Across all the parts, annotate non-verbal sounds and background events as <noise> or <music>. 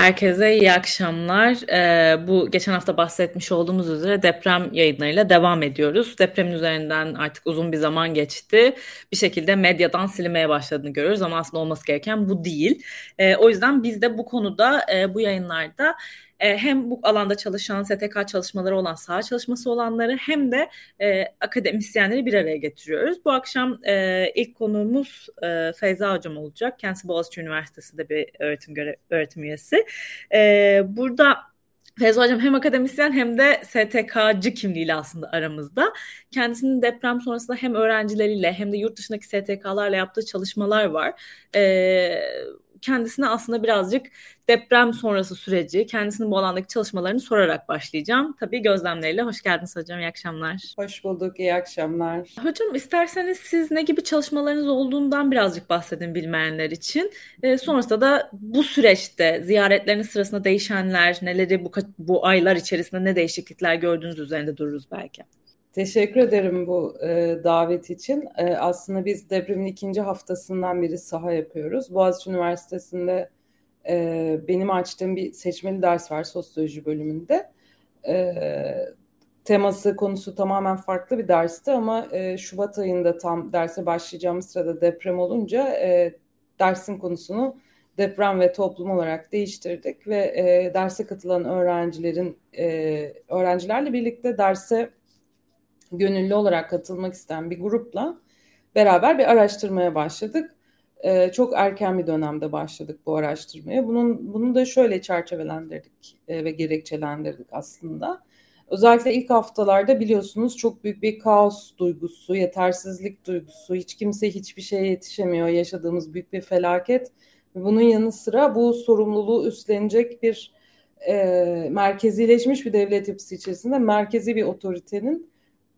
Herkese iyi akşamlar. Ee, bu geçen hafta bahsetmiş olduğumuz üzere deprem yayınlarıyla devam ediyoruz. Depremin üzerinden artık uzun bir zaman geçti. Bir şekilde medyadan silinmeye başladığını görüyoruz ama aslında olması gereken bu değil. Ee, o yüzden biz de bu konuda e, bu yayınlarda e, hem bu alanda çalışan STK çalışmaları olan saha çalışması olanları hem de e, akademisyenleri bir araya getiriyoruz. Bu akşam e, ilk konuğumuz e, Feyza Hocam olacak. Kendisi Boğaziçi Üniversitesi'nde bir öğretim göre, öğretim üyesi. E, burada Feyza Hocam hem akademisyen hem de STK'cı kimliğiyle aslında aramızda. Kendisinin deprem sonrasında hem öğrencileriyle hem de yurt dışındaki STK'larla yaptığı çalışmalar var. Ee, kendisine aslında birazcık deprem sonrası süreci, kendisinin bu alandaki çalışmalarını sorarak başlayacağım. Tabii gözlemleriyle. Hoş geldiniz hocam, iyi akşamlar. Hoş bulduk, iyi akşamlar. Hocam isterseniz siz ne gibi çalışmalarınız olduğundan birazcık bahsedin bilmeyenler için. E, sonrasında da bu süreçte ziyaretleriniz sırasında değişenler, neleri bu, bu aylar içerisinde ne değişiklikler gördüğünüz üzerinde dururuz belki. Teşekkür ederim bu e, davet için. E, aslında biz depremin ikinci haftasından beri saha yapıyoruz. Boğaziçi Üniversitesi'nde e, benim açtığım bir seçmeli ders var sosyoloji bölümünde. E, teması, konusu tamamen farklı bir dersti ama e, Şubat ayında tam derse başlayacağımız sırada deprem olunca e, dersin konusunu deprem ve toplum olarak değiştirdik ve e, derse katılan öğrencilerin e, öğrencilerle birlikte derse gönüllü olarak katılmak isteyen bir grupla beraber bir araştırmaya başladık. Ee, çok erken bir dönemde başladık bu araştırmaya. Bunun bunu da şöyle çerçevelendirdik e, ve gerekçelendirdik aslında. Özellikle ilk haftalarda biliyorsunuz çok büyük bir kaos duygusu, yetersizlik duygusu, hiç kimse hiçbir şeye yetişemiyor, yaşadığımız büyük bir felaket. Bunun yanı sıra bu sorumluluğu üstlenecek bir e, merkezileşmiş bir devlet yapısı içerisinde merkezi bir otoritenin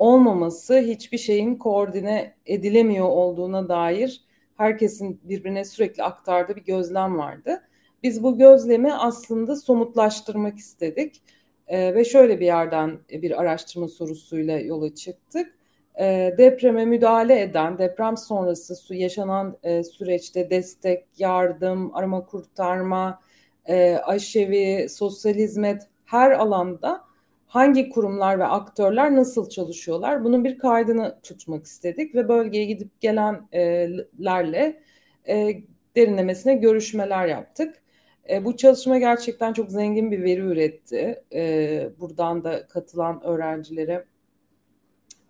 olmaması hiçbir şeyin koordine edilemiyor olduğuna dair herkesin birbirine sürekli aktardığı bir gözlem vardı. Biz bu gözlemi aslında somutlaştırmak istedik e, ve şöyle bir yerden bir araştırma sorusuyla yola çıktık. E, depreme müdahale eden, deprem sonrası yaşanan e, süreçte destek, yardım, arama kurtarma, e, aşevi, sosyal hizmet her alanda hangi kurumlar ve aktörler nasıl çalışıyorlar? Bunun bir kaydını tutmak istedik ve bölgeye gidip gelenlerle e, derinlemesine görüşmeler yaptık. E, bu çalışma gerçekten çok zengin bir veri üretti. E, buradan da katılan öğrencilere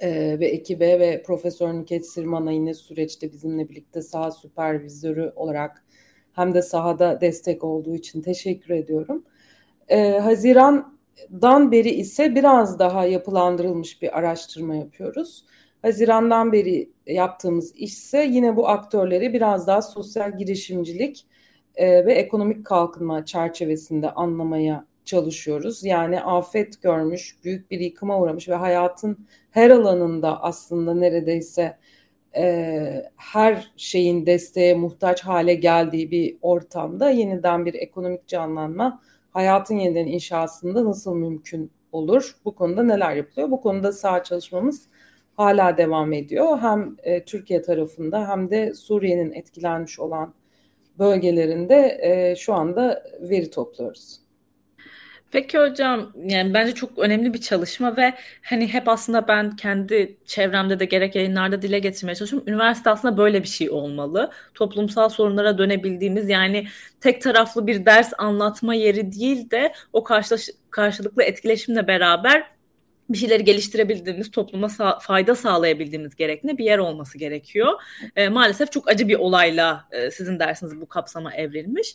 e, ve ekibe ve Profesör Nüket Sirman'a yine süreçte bizimle birlikte saha süpervizörü olarak hem de sahada destek olduğu için teşekkür ediyorum. E, Haziran dan beri ise biraz daha yapılandırılmış bir araştırma yapıyoruz. Hazirandan beri yaptığımız iş ise yine bu aktörleri biraz daha sosyal girişimcilik e, ve ekonomik kalkınma çerçevesinde anlamaya çalışıyoruz. Yani afet görmüş, büyük bir yıkıma uğramış ve hayatın her alanında aslında neredeyse e, her şeyin desteğe muhtaç hale geldiği bir ortamda yeniden bir ekonomik canlanma hayatın yeniden inşasında nasıl mümkün olur? Bu konuda neler yapılıyor? Bu konuda sağ çalışmamız hala devam ediyor. Hem e, Türkiye tarafında hem de Suriye'nin etkilenmiş olan bölgelerinde e, şu anda veri topluyoruz. Peki hocam yani bence çok önemli bir çalışma ve hani hep aslında ben kendi çevremde de gerek yayınlarda dile getirmeye çalışıyorum. Üniversite aslında böyle bir şey olmalı. Toplumsal sorunlara dönebildiğimiz yani tek taraflı bir ders anlatma yeri değil de o karşılaş karşılıklı etkileşimle beraber bir şeyleri geliştirebildiğimiz, topluma sa- fayda sağlayabildiğimiz gerekli bir yer olması gerekiyor. E, maalesef çok acı bir olayla e, sizin dersiniz bu kapsama evrilmiş.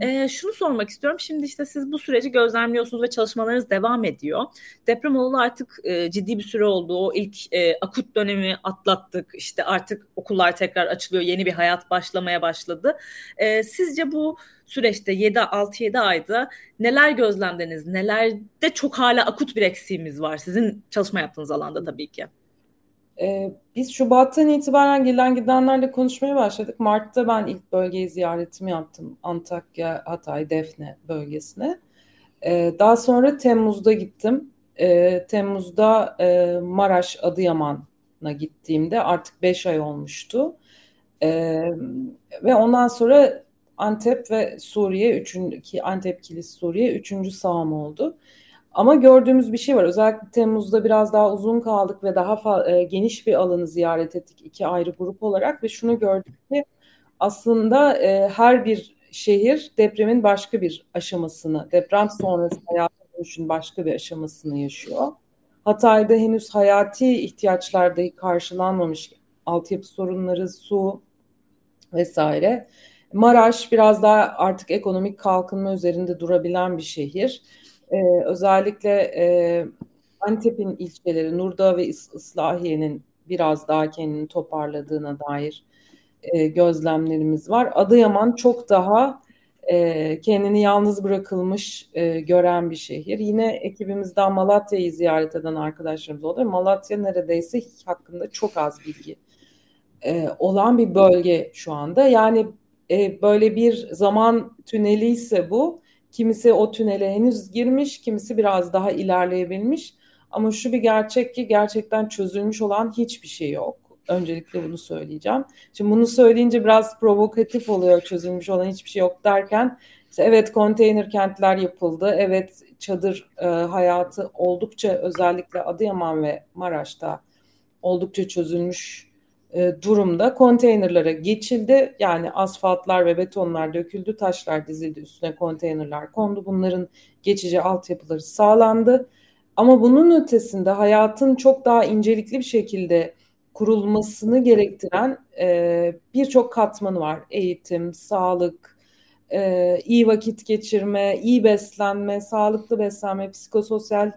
E, şunu sormak istiyorum. Şimdi işte siz bu süreci gözlemliyorsunuz ve çalışmalarınız devam ediyor. Deprem olalı artık e, ciddi bir süre oldu. O ilk e, akut dönemi atlattık. İşte artık okullar tekrar açılıyor. Yeni bir hayat başlamaya başladı. E, sizce bu süreçte 7 6-7 ayda neler gözlemlediniz? Nelerde çok hala akut bir eksiğimiz var sizin çalışma yaptığınız alanda tabii ki. Ee, biz Şubat'tan itibaren gelen gidenlerle konuşmaya başladık. Mart'ta ben ilk bölgeyi ziyaretimi yaptım. Antakya, Hatay, Defne bölgesine. Ee, daha sonra Temmuz'da gittim. Ee, Temmuz'da e, Maraş, Adıyaman'a gittiğimde artık 5 ay olmuştu. Ee, ve ondan sonra Antep ve Suriye üçüncü Antep Kilis Suriye üçüncü saham oldu. Ama gördüğümüz bir şey var. Özellikle Temmuz'da biraz daha uzun kaldık ve daha e, geniş bir alanı ziyaret ettik iki ayrı grup olarak ve şunu gördük ki aslında e, her bir şehir depremin başka bir aşamasını, deprem sonrası hayatın dönüşün başka bir aşamasını yaşıyor. Hatay'da henüz hayati ihtiyaçlar dahi karşılanmamış altyapı sorunları, su vesaire. Maraş biraz daha artık ekonomik kalkınma üzerinde durabilen bir şehir. Ee, özellikle e, Antep'in ilçeleri Nurda ve Islahiye'nin biraz daha kendini toparladığına dair e, gözlemlerimiz var. Adıyaman çok daha e, kendini yalnız bırakılmış e, gören bir şehir. Yine ekibimizden Malatya'yı ziyaret eden arkadaşlarımız oldu. Malatya neredeyse hakkında çok az bilgi e, olan bir bölge şu anda. Yani e, böyle bir zaman tüneli ise bu. Kimisi o tünele henüz girmiş, kimisi biraz daha ilerleyebilmiş. Ama şu bir gerçek ki gerçekten çözülmüş olan hiçbir şey yok. Öncelikle bunu söyleyeceğim. Şimdi bunu söyleyince biraz provokatif oluyor çözülmüş olan hiçbir şey yok derken işte evet konteyner kentler yapıldı. Evet çadır e, hayatı oldukça özellikle Adıyaman ve Maraş'ta oldukça çözülmüş durumda. Konteynerlara geçildi. Yani asfaltlar ve betonlar döküldü, taşlar dizildi, üstüne konteynerler kondu. Bunların geçici altyapıları sağlandı. Ama bunun ötesinde hayatın çok daha incelikli bir şekilde kurulmasını gerektiren e, birçok katmanı var. Eğitim, sağlık, e, iyi vakit geçirme, iyi beslenme, sağlıklı beslenme, psikososyal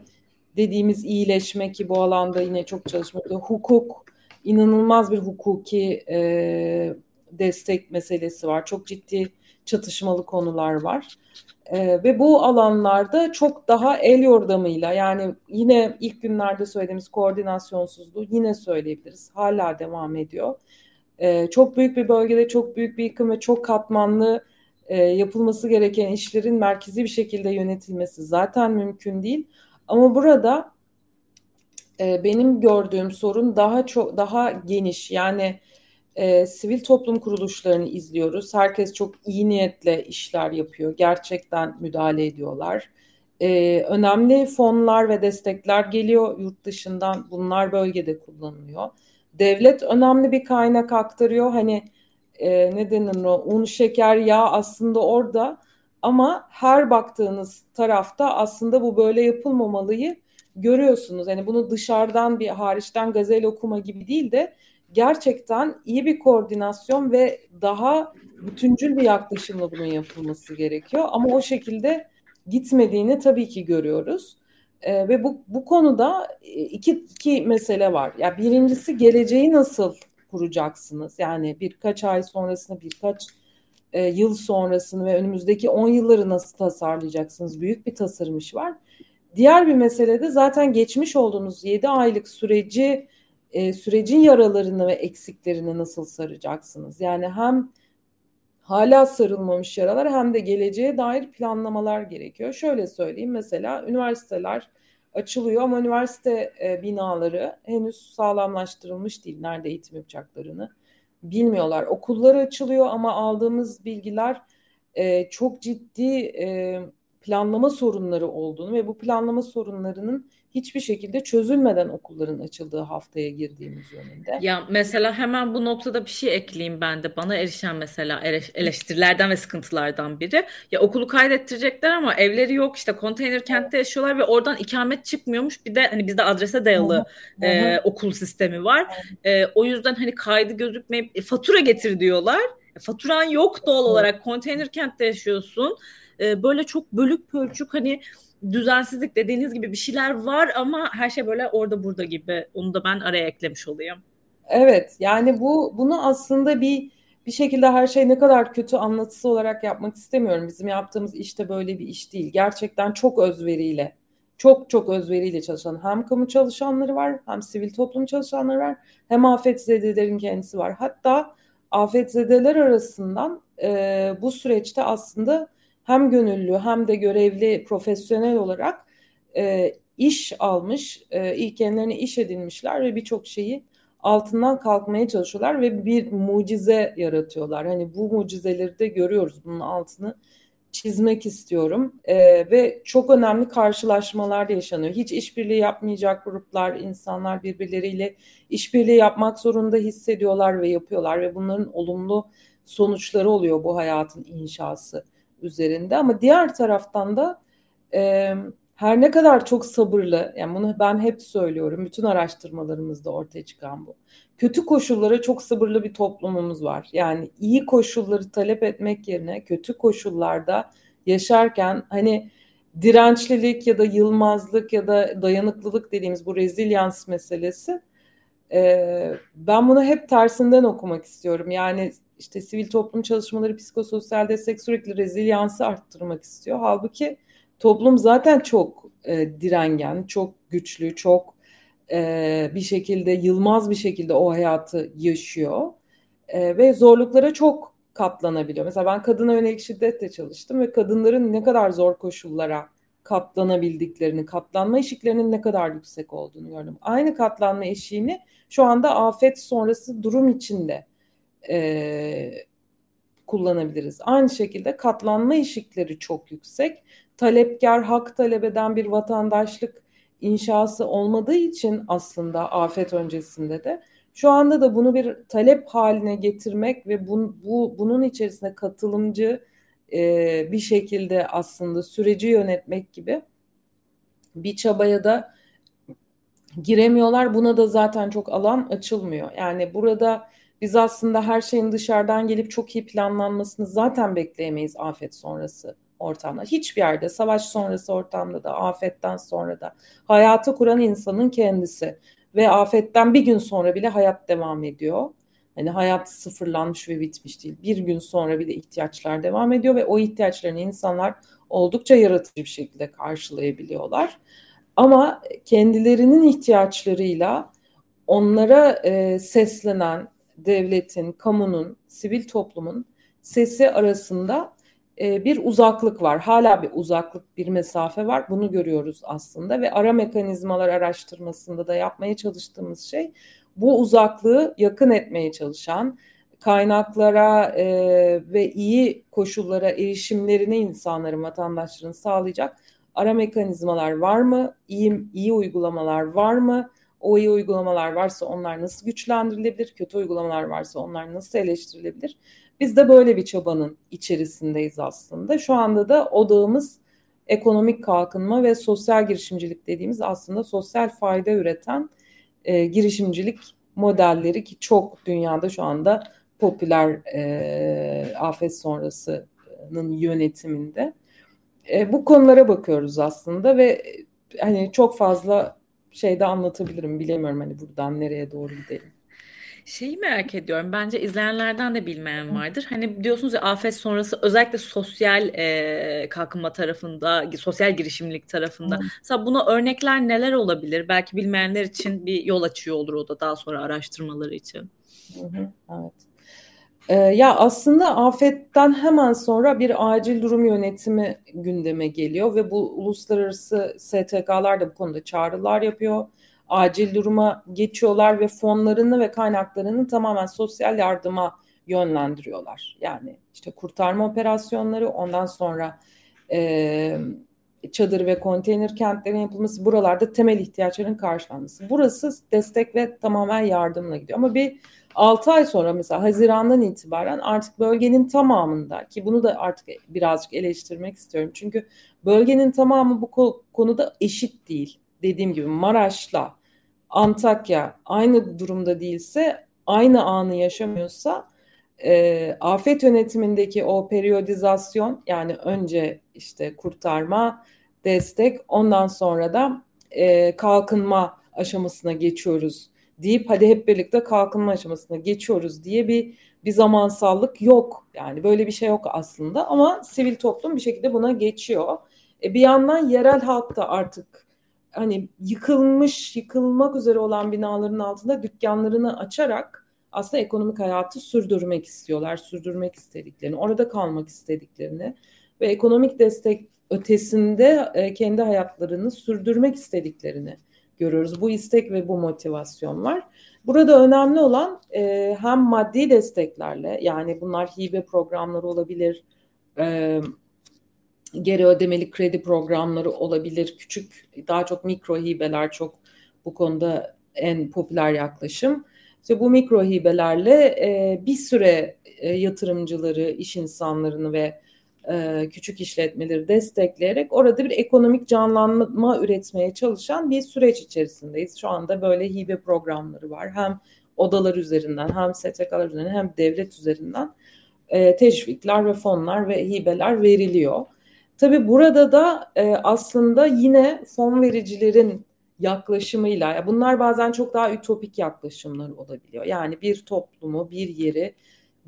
dediğimiz iyileşme ki bu alanda yine çok çalışmakta. Hukuk, inanılmaz bir hukuki e, destek meselesi var. Çok ciddi çatışmalı konular var. E, ve bu alanlarda çok daha el yordamıyla yani yine ilk günlerde söylediğimiz koordinasyonsuzluğu yine söyleyebiliriz. Hala devam ediyor. E, çok büyük bir bölgede çok büyük bir yıkım ve çok katmanlı e, yapılması gereken işlerin merkezi bir şekilde yönetilmesi zaten mümkün değil. Ama burada e, benim gördüğüm sorun daha çok daha geniş. Yani e, sivil toplum kuruluşlarını izliyoruz. Herkes çok iyi niyetle işler yapıyor. Gerçekten müdahale ediyorlar. E, önemli fonlar ve destekler geliyor yurt dışından. Bunlar bölgede kullanılıyor. Devlet önemli bir kaynak aktarıyor. Hani e, ne denir o un, şeker, yağ aslında orada. Ama her baktığınız tarafta aslında bu böyle yapılmamalıyı görüyorsunuz. Yani bunu dışarıdan bir hariçten gazel okuma gibi değil de gerçekten iyi bir koordinasyon ve daha bütüncül bir yaklaşımla bunun yapılması gerekiyor. Ama o şekilde gitmediğini tabii ki görüyoruz. E, ve bu, bu konuda iki, iki mesele var. Ya birincisi geleceği nasıl kuracaksınız? Yani birkaç ay sonrasını, birkaç e, yıl sonrasını ve önümüzdeki 10 yılları nasıl tasarlayacaksınız? Büyük bir tasarım işi var. Diğer bir mesele de zaten geçmiş olduğunuz 7 aylık süreci e, sürecin yaralarını ve eksiklerini nasıl saracaksınız? Yani hem hala sarılmamış yaralar hem de geleceğe dair planlamalar gerekiyor. Şöyle söyleyeyim mesela üniversiteler açılıyor ama üniversite e, binaları henüz sağlamlaştırılmış değil. Nerede eğitim yapacaklarını bilmiyorlar. Okulları açılıyor ama aldığımız bilgiler e, çok ciddi e, planlama sorunları olduğunu ve bu planlama sorunlarının hiçbir şekilde çözülmeden okulların açıldığı haftaya girdiğimiz yönünde. Ya mesela hemen bu noktada bir şey ekleyeyim ben de. Bana erişen mesela eleştirilerden ve sıkıntılardan biri. Ya okulu kaydettirecekler ama evleri yok işte konteyner kentte yaşıyorlar ve oradan ikamet çıkmıyormuş. Bir de hani bizde adrese dayalı e, okul sistemi var. E, o yüzden hani kaydı gözükmeyip e, fatura getir diyorlar. Faturan yok doğal olarak konteyner kentte yaşıyorsun. E, böyle çok bölük pörçük hani düzensizlik dediğiniz gibi bir şeyler var ama her şey böyle orada burada gibi. Onu da ben araya eklemiş olayım. Evet yani bu bunu aslında bir bir şekilde her şey ne kadar kötü anlatısı olarak yapmak istemiyorum. Bizim yaptığımız işte böyle bir iş değil. Gerçekten çok özveriyle, çok çok özveriyle çalışan hem kamu çalışanları var, hem sivil toplum çalışanları var, hem afetzedelerin kendisi var. Hatta afetzedeler arasından e, bu süreçte aslında hem gönüllü hem de görevli profesyonel olarak e, iş almış, e, ilk kendilerine iş edinmişler ve birçok şeyi altından kalkmaya çalışıyorlar ve bir mucize yaratıyorlar. Hani bu mucizeleri de görüyoruz bunun altını çizmek istiyorum ee, ve çok önemli karşılaşmalar yaşanıyor. Hiç işbirliği yapmayacak gruplar, insanlar birbirleriyle işbirliği yapmak zorunda hissediyorlar ve yapıyorlar ve bunların olumlu sonuçları oluyor bu hayatın inşası üzerinde. Ama diğer taraftan da e, her ne kadar çok sabırlı, yani bunu ben hep söylüyorum, bütün araştırmalarımızda ortaya çıkan bu. Kötü koşullara çok sabırlı bir toplumumuz var. Yani iyi koşulları talep etmek yerine kötü koşullarda yaşarken hani dirençlilik ya da yılmazlık ya da dayanıklılık dediğimiz bu rezilyans meselesi e, ben bunu hep tersinden okumak istiyorum. Yani işte sivil toplum çalışmaları, psikososyal destek sürekli rezilyansı arttırmak istiyor. Halbuki toplum zaten çok e, direngen, çok güçlü, çok e, bir şekilde yılmaz bir şekilde o hayatı yaşıyor e, ve zorluklara çok katlanabiliyor. Mesela ben kadına yönelik şiddetle çalıştım ve kadınların ne kadar zor koşullara katlanabildiklerini, katlanma eşiklerinin ne kadar yüksek olduğunu gördüm. Aynı katlanma eşiğini şu anda afet sonrası durum içinde e, kullanabiliriz. Aynı şekilde katlanma eşikleri çok yüksek. Talepkar, hak talep eden bir vatandaşlık inşası olmadığı için aslında afet öncesinde de şu anda da bunu bir talep haline getirmek ve bu, bu bunun içerisinde katılımcı e, bir şekilde aslında süreci yönetmek gibi bir çabaya da giremiyorlar. Buna da zaten çok alan açılmıyor. Yani burada biz aslında her şeyin dışarıdan gelip çok iyi planlanmasını zaten bekleyemeyiz afet sonrası ortamda. Hiçbir yerde savaş sonrası ortamda da afetten sonra da hayatı kuran insanın kendisi ve afetten bir gün sonra bile hayat devam ediyor. Hani hayat sıfırlanmış ve bitmiş değil. Bir gün sonra bile ihtiyaçlar devam ediyor ve o ihtiyaçlarını insanlar oldukça yaratıcı bir şekilde karşılayabiliyorlar. Ama kendilerinin ihtiyaçlarıyla onlara e, seslenen devletin, kamunun, sivil toplumun sesi arasında e, bir uzaklık var. Hala bir uzaklık, bir mesafe var. Bunu görüyoruz aslında ve ara mekanizmalar araştırmasında da yapmaya çalıştığımız şey bu uzaklığı yakın etmeye çalışan, kaynaklara e, ve iyi koşullara erişimlerini insanların, vatandaşların sağlayacak ara mekanizmalar var mı? İyi, iyi uygulamalar var mı? O iyi uygulamalar varsa onlar nasıl güçlendirilebilir? Kötü uygulamalar varsa onlar nasıl eleştirilebilir? Biz de böyle bir çabanın içerisindeyiz aslında. Şu anda da odağımız ekonomik kalkınma ve sosyal girişimcilik dediğimiz aslında sosyal fayda üreten e, girişimcilik modelleri ki çok dünyada şu anda popüler e, afet sonrasının yönetiminde. E, bu konulara bakıyoruz aslında ve hani çok fazla şeyde anlatabilirim bilemiyorum hani buradan nereye doğru gidelim. Şeyi merak ediyorum. Bence izleyenlerden de bilmeyen vardır. Hani diyorsunuz ya afet sonrası özellikle sosyal e, kalkınma tarafında, sosyal girişimlik tarafında. Hı. Mesela buna örnekler neler olabilir? Belki bilmeyenler için bir yol açıyor olur o da daha sonra araştırmaları için. Hı hı, evet. Ee, ya aslında afetten hemen sonra bir acil durum yönetimi gündeme geliyor ve bu uluslararası STK'lar da bu konuda çağrılar yapıyor acil duruma geçiyorlar ve fonlarını ve kaynaklarını tamamen sosyal yardıma yönlendiriyorlar. Yani işte kurtarma operasyonları ondan sonra e, çadır ve konteyner kentlerin yapılması buralarda temel ihtiyaçların karşılanması. Burası destek ve tamamen yardımla gidiyor. Ama bir 6 ay sonra mesela Haziran'dan itibaren artık bölgenin tamamında ki bunu da artık birazcık eleştirmek istiyorum. Çünkü bölgenin tamamı bu konuda eşit değil. Dediğim gibi Maraş'la Antakya aynı durumda değilse, aynı anı yaşamıyorsa e, afet yönetimindeki o periyodizasyon yani önce işte kurtarma, destek ondan sonra da e, kalkınma aşamasına geçiyoruz deyip hadi hep birlikte kalkınma aşamasına geçiyoruz diye bir bir zamansallık yok. Yani böyle bir şey yok aslında ama sivil toplum bir şekilde buna geçiyor. E, bir yandan yerel halk da artık hani yıkılmış, yıkılmak üzere olan binaların altında dükkanlarını açarak aslında ekonomik hayatı sürdürmek istiyorlar, sürdürmek istediklerini, orada kalmak istediklerini ve ekonomik destek ötesinde e, kendi hayatlarını sürdürmek istediklerini görüyoruz. Bu istek ve bu motivasyon var. Burada önemli olan e, hem maddi desteklerle yani bunlar hibe programları olabilir, e, geri ödemeli kredi programları olabilir, küçük daha çok mikro hibeler çok bu konuda en popüler yaklaşım. İşte bu mikro hibelerle e, bir süre e, yatırımcıları, iş insanlarını ve e, küçük işletmeleri destekleyerek orada bir ekonomik canlanma üretmeye çalışan bir süreç içerisindeyiz. Şu anda böyle hibe programları var. Hem odalar üzerinden hem STK'lar üzerinden hem devlet üzerinden e, teşvikler ve fonlar ve hibeler veriliyor. Tabii burada da e, aslında yine fon vericilerin yaklaşımıyla, bunlar bazen çok daha ütopik yaklaşımlar olabiliyor. Yani bir toplumu, bir yeri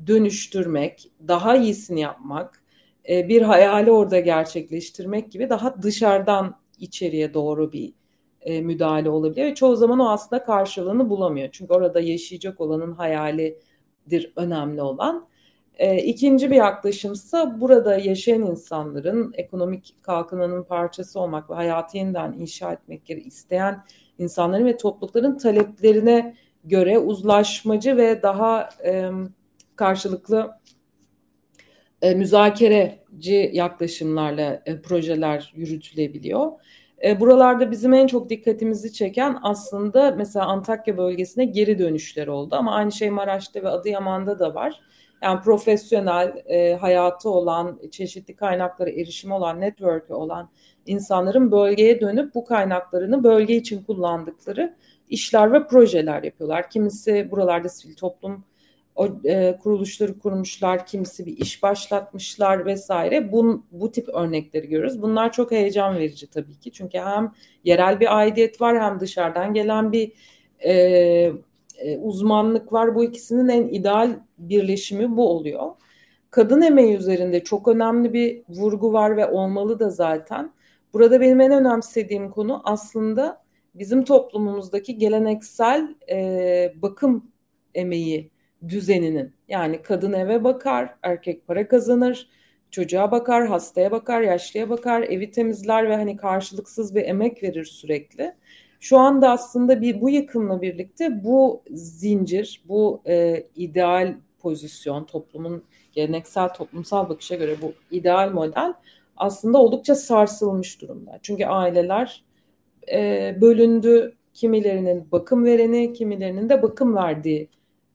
dönüştürmek, daha iyisini yapmak, e, bir hayali orada gerçekleştirmek gibi daha dışarıdan içeriye doğru bir e, müdahale olabiliyor. Ve çoğu zaman o aslında karşılığını bulamıyor. Çünkü orada yaşayacak olanın hayalidir önemli olan. E, ikinci bir yaklaşımsa burada yaşayan insanların ekonomik kalkınmanın parçası olmak ve hayatı yeniden inşa etmek isteyen insanların ve toplulukların taleplerine göre uzlaşmacı ve daha e, karşılıklı e, müzakereci yaklaşımlarla e, projeler yürütülebiliyor. E, buralarda bizim en çok dikkatimizi çeken aslında mesela Antakya bölgesine geri dönüşler oldu ama aynı şey Maraş'ta ve Adıyaman'da da var. Yani profesyonel e, hayatı olan, çeşitli kaynaklara erişimi olan, network'ü olan insanların bölgeye dönüp bu kaynaklarını bölge için kullandıkları işler ve projeler yapıyorlar. Kimisi buralarda sivil toplum o e, kuruluşları kurmuşlar, kimisi bir iş başlatmışlar vesaire. Bu, bu tip örnekleri görüyoruz. Bunlar çok heyecan verici tabii ki. Çünkü hem yerel bir aidiyet var hem dışarıdan gelen bir e, e, uzmanlık var. Bu ikisinin en ideal birleşimi bu oluyor. Kadın emeği üzerinde çok önemli bir vurgu var ve olmalı da zaten. Burada benim en önemsediğim konu aslında bizim toplumumuzdaki geleneksel e, bakım emeği düzeninin. Yani kadın eve bakar, erkek para kazanır, çocuğa bakar, hastaya bakar, yaşlıya bakar, evi temizler ve hani karşılıksız bir emek verir sürekli. Şu anda aslında bir bu yıkımla birlikte bu zincir, bu e, ideal pozisyon, toplumun geleneksel toplumsal bakışa göre bu ideal model aslında oldukça sarsılmış durumda. Çünkü aileler e, bölündü, kimilerinin bakım vereni, kimilerinin de bakım verdiği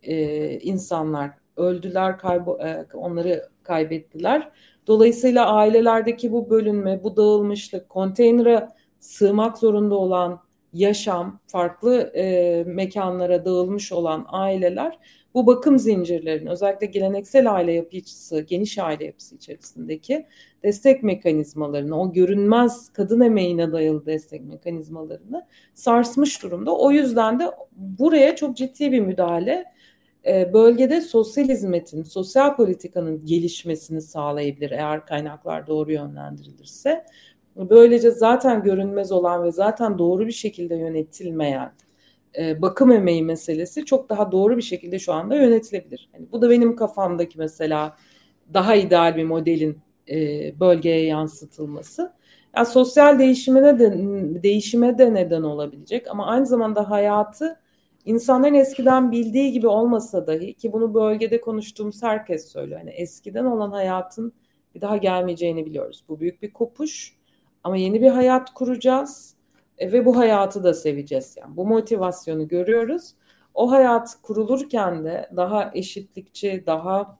e, insanlar öldüler, kaybo e, onları kaybettiler. Dolayısıyla ailelerdeki bu bölünme, bu dağılmışlık, konteynere sığmak zorunda olan yaşam, farklı e, mekanlara dağılmış olan aileler bu bakım zincirlerini özellikle geleneksel aile yapısı, geniş aile yapısı içerisindeki destek mekanizmalarını, o görünmez kadın emeğine dayalı destek mekanizmalarını sarsmış durumda. O yüzden de buraya çok ciddi bir müdahale e, bölgede sosyal hizmetin, sosyal politikanın gelişmesini sağlayabilir eğer kaynaklar doğru yönlendirilirse. Böylece zaten görünmez olan ve zaten doğru bir şekilde yönetilmeyen e, bakım emeği meselesi çok daha doğru bir şekilde şu anda yönetilebilir. Yani bu da benim kafamdaki mesela daha ideal bir modelin e, bölgeye yansıtılması. Yani sosyal değişimine de değişime de neden olabilecek ama aynı zamanda hayatı insanların eskiden bildiği gibi olmasa dahi ki bunu bölgede konuştuğumuz herkes söylüyor. Yani eskiden olan hayatın bir daha gelmeyeceğini biliyoruz. Bu büyük bir kopuş ama yeni bir hayat kuracağız e, ve bu hayatı da seveceğiz. Yani bu motivasyonu görüyoruz. O hayat kurulurken de daha eşitlikçi, daha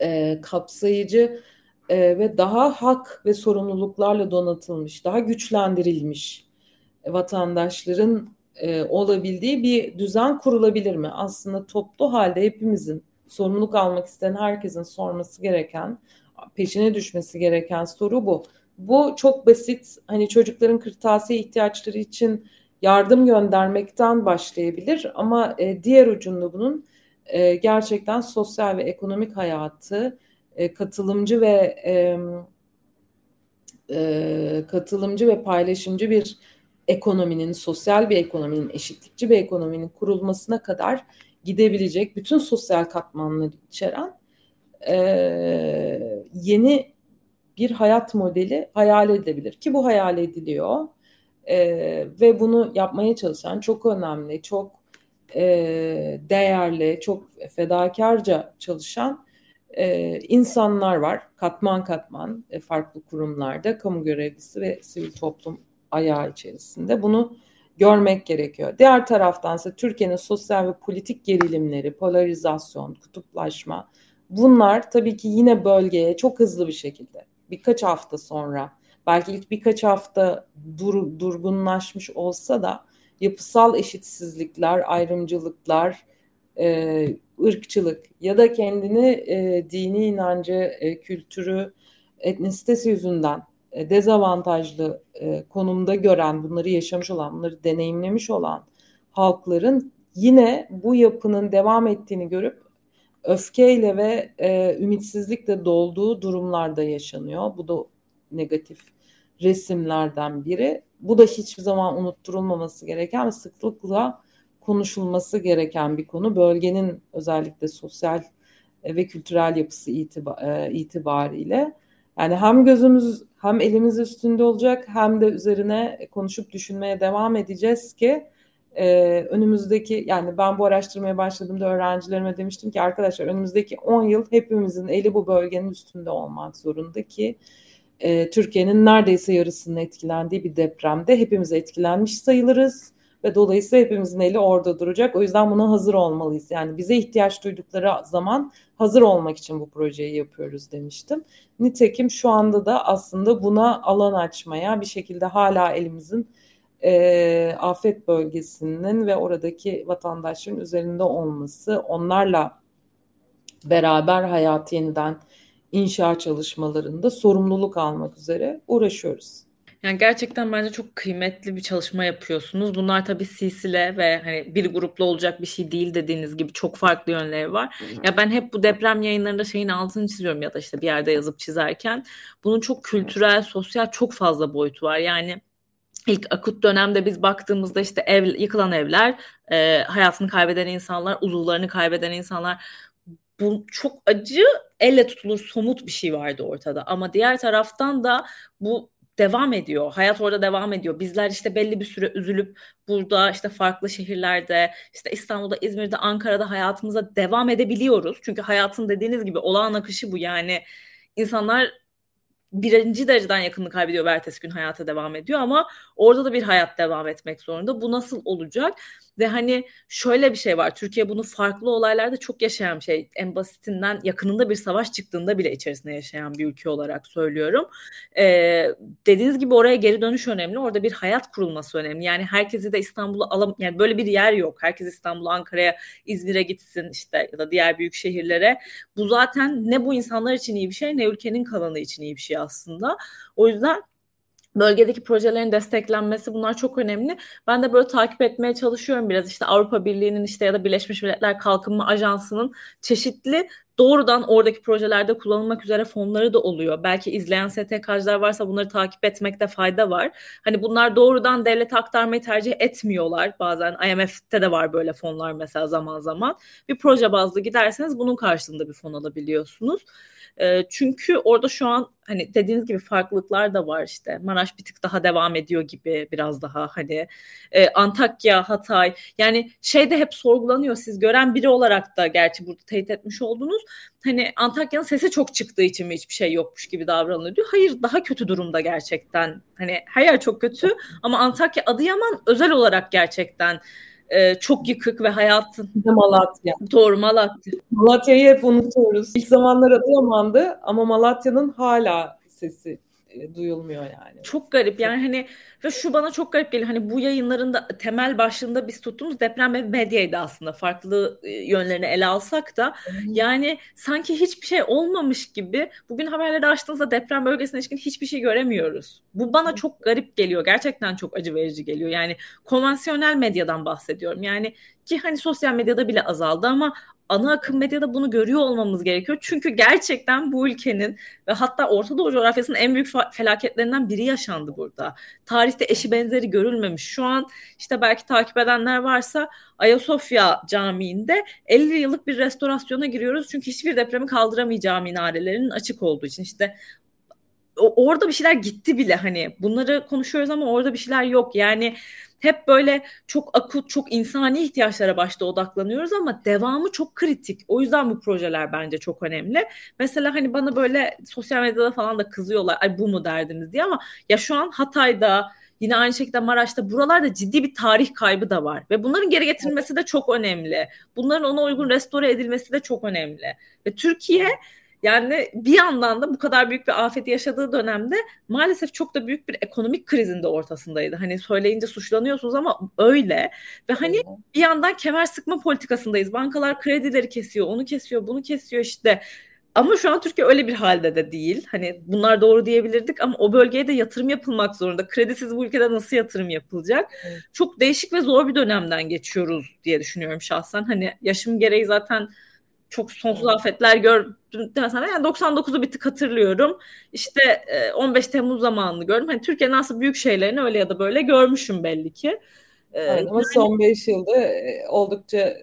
e, kapsayıcı e, ve daha hak ve sorumluluklarla donatılmış, daha güçlendirilmiş vatandaşların e, olabildiği bir düzen kurulabilir mi? Aslında toplu halde hepimizin sorumluluk almak isteyen herkesin sorması gereken, peşine düşmesi gereken soru bu. Bu çok basit. Hani çocukların kırtasiye ihtiyaçları için yardım göndermekten başlayabilir ama e, diğer ucunda bunun e, gerçekten sosyal ve ekonomik hayatı e, katılımcı ve e, e, katılımcı ve paylaşımcı bir ekonominin, sosyal bir ekonominin, eşitlikçi bir ekonominin kurulmasına kadar gidebilecek bütün sosyal katmanları içeren e, yeni bir hayat modeli hayal edilebilir ki bu hayal ediliyor. e, ve bunu yapmaya çalışan çok önemli, çok e, değerli, çok fedakarca çalışan e, insanlar var. Katman katman e, farklı kurumlarda, kamu görevlisi ve sivil toplum ayağı içerisinde. Bunu görmek gerekiyor. Diğer taraftan ise Türkiye'nin sosyal ve politik gerilimleri, polarizasyon, kutuplaşma bunlar tabii ki yine bölgeye çok hızlı bir şekilde birkaç hafta sonra belki ilk birkaç hafta dur, durgunlaşmış olsa da yapısal eşitsizlikler, ayrımcılıklar, e, ırkçılık ya da kendini e, dini inancı, e, kültürü, etnisitesi yüzünden e, dezavantajlı e, konumda gören, bunları yaşamış olan, bunları deneyimlemiş olan halkların yine bu yapının devam ettiğini görüp öfkeyle ve e, ümitsizlikle dolduğu durumlarda yaşanıyor. Bu da negatif resimlerden biri. Bu da hiçbir zaman unutturulmaması gereken ve sıklıkla konuşulması gereken bir konu. Bölgenin özellikle sosyal ve kültürel yapısı itibariyle. Yani hem gözümüz hem elimiz üstünde olacak hem de üzerine konuşup düşünmeye devam edeceğiz ki e, önümüzdeki yani ben bu araştırmaya başladığımda öğrencilerime demiştim ki arkadaşlar önümüzdeki 10 yıl hepimizin eli bu bölgenin üstünde olmak zorunda ki e, Türkiye'nin neredeyse yarısının etkilendiği bir depremde hepimiz etkilenmiş sayılırız ve dolayısıyla hepimizin eli orada duracak. O yüzden buna hazır olmalıyız. Yani bize ihtiyaç duydukları zaman hazır olmak için bu projeyi yapıyoruz demiştim. Nitekim şu anda da aslında buna alan açmaya bir şekilde hala elimizin e, afet bölgesinin ve oradaki vatandaşların üzerinde olması, onlarla beraber hayatı yeniden inşa çalışmalarında sorumluluk almak üzere uğraşıyoruz. Yani gerçekten bence çok kıymetli bir çalışma yapıyorsunuz. Bunlar tabii silsile ve hani bir grupla olacak bir şey değil dediğiniz gibi çok farklı yönleri var. Ya ben hep bu deprem yayınlarında şeyin altını çiziyorum ya da işte bir yerde yazıp çizerken bunun çok kültürel, sosyal çok fazla boyutu var. Yani ilk akut dönemde biz baktığımızda işte ev yıkılan evler, e, hayatını kaybeden insanlar, uzuvlarını kaybeden insanlar bu çok acı, elle tutulur somut bir şey vardı ortada. Ama diğer taraftan da bu devam ediyor. Hayat orada devam ediyor. Bizler işte belli bir süre üzülüp burada işte farklı şehirlerde işte İstanbul'da, İzmir'de, Ankara'da hayatımıza devam edebiliyoruz. Çünkü hayatın dediğiniz gibi olağan akışı bu. Yani insanlar birinci dereceden yakınını kaybediyor ve ertesi gün hayata devam ediyor ama orada da bir hayat devam etmek zorunda. Bu nasıl olacak? Ve hani şöyle bir şey var. Türkiye bunu farklı olaylarda çok yaşayan bir şey. En basitinden yakınında bir savaş çıktığında bile içerisinde yaşayan bir ülke olarak söylüyorum. Ee, dediğiniz gibi oraya geri dönüş önemli. Orada bir hayat kurulması önemli. Yani herkesi de İstanbul'a alam yani böyle bir yer yok. Herkes İstanbul'a, Ankara'ya, İzmir'e gitsin işte ya da diğer büyük şehirlere. Bu zaten ne bu insanlar için iyi bir şey ne ülkenin kalanı için iyi bir şey aslında. O yüzden bölgedeki projelerin desteklenmesi bunlar çok önemli. Ben de böyle takip etmeye çalışıyorum biraz işte Avrupa Birliği'nin işte ya da Birleşmiş Milletler Kalkınma Ajansı'nın çeşitli doğrudan oradaki projelerde kullanılmak üzere fonları da oluyor. Belki izleyen STK'cılar varsa bunları takip etmekte fayda var. Hani bunlar doğrudan devlete aktarmayı tercih etmiyorlar. Bazen IMF'te de var böyle fonlar mesela zaman zaman. Bir proje bazlı giderseniz bunun karşılığında bir fon alabiliyorsunuz. E, çünkü orada şu an hani dediğiniz gibi farklılıklar da var işte. Maraş bir tık daha devam ediyor gibi biraz daha hani e, Antakya, Hatay yani şey de hep sorgulanıyor. Siz gören biri olarak da gerçi burada teyit etmiş oldunuz. Hani Antakya'nın sesi çok çıktığı için mi hiçbir şey yokmuş gibi davranılıyor diyor. Hayır daha kötü durumda gerçekten. Hani her yer çok kötü ama Antakya, Adıyaman özel olarak gerçekten e, çok yıkık ve hayatın. Bir de Malatya. Doğru Malatya. Malatya'yı hep unutuyoruz. İlk zamanlar Adıyaman'dı ama Malatya'nın hala sesi duyulmuyor yani. Çok garip yani hani ve şu bana çok garip geliyor. Hani bu yayınların da temel başlığında biz tuttuğumuz deprem ve medyaydı aslında. Farklı e, yönlerini ele alsak da yani sanki hiçbir şey olmamış gibi bugün haberleri açtığınızda deprem bölgesine ilişkin hiçbir şey göremiyoruz. Bu bana çok garip geliyor. Gerçekten çok acı verici geliyor. Yani konvansiyonel medyadan bahsediyorum. Yani ki hani sosyal medyada bile azaldı ama ana akım medyada bunu görüyor olmamız gerekiyor. Çünkü gerçekten bu ülkenin ve hatta Orta Doğu coğrafyasının en büyük felaketlerinden biri yaşandı burada. Tarihte eşi benzeri görülmemiş. Şu an işte belki takip edenler varsa Ayasofya Camii'nde 50 yıllık bir restorasyona giriyoruz. Çünkü hiçbir depremi kaldıramayacağı minarelerinin açık olduğu için işte orada bir şeyler gitti bile hani bunları konuşuyoruz ama orada bir şeyler yok. Yani hep böyle çok akut, çok insani ihtiyaçlara başta odaklanıyoruz ama devamı çok kritik. O yüzden bu projeler bence çok önemli. Mesela hani bana böyle sosyal medyada falan da kızıyorlar. Ay bu mu derdiniz diye ama ya şu an Hatay'da Yine aynı şekilde Maraş'ta buralarda ciddi bir tarih kaybı da var ve bunların geri getirilmesi de çok önemli. Bunların ona uygun restore edilmesi de çok önemli. Ve Türkiye yani bir yandan da bu kadar büyük bir afeti yaşadığı dönemde maalesef çok da büyük bir ekonomik krizin de ortasındaydı. Hani söyleyince suçlanıyorsunuz ama öyle. Ve hani bir yandan kemer sıkma politikasındayız. Bankalar kredileri kesiyor, onu kesiyor, bunu kesiyor işte. Ama şu an Türkiye öyle bir halde de değil. Hani bunlar doğru diyebilirdik ama o bölgeye de yatırım yapılmak zorunda. Kredisiz bu ülkede nasıl yatırım yapılacak? Evet. Çok değişik ve zor bir dönemden geçiyoruz diye düşünüyorum şahsen. Hani yaşım gereği zaten çok sonsuz afetler gördüm mesela yani 99'u bir tık hatırlıyorum. İşte 15 e, Temmuz zamanını gördüm. Hani Türkiye'nin aslında büyük şeylerini öyle ya da böyle görmüşüm belli ki. Ee, Aynen, ama yani, son 5 yılda e, oldukça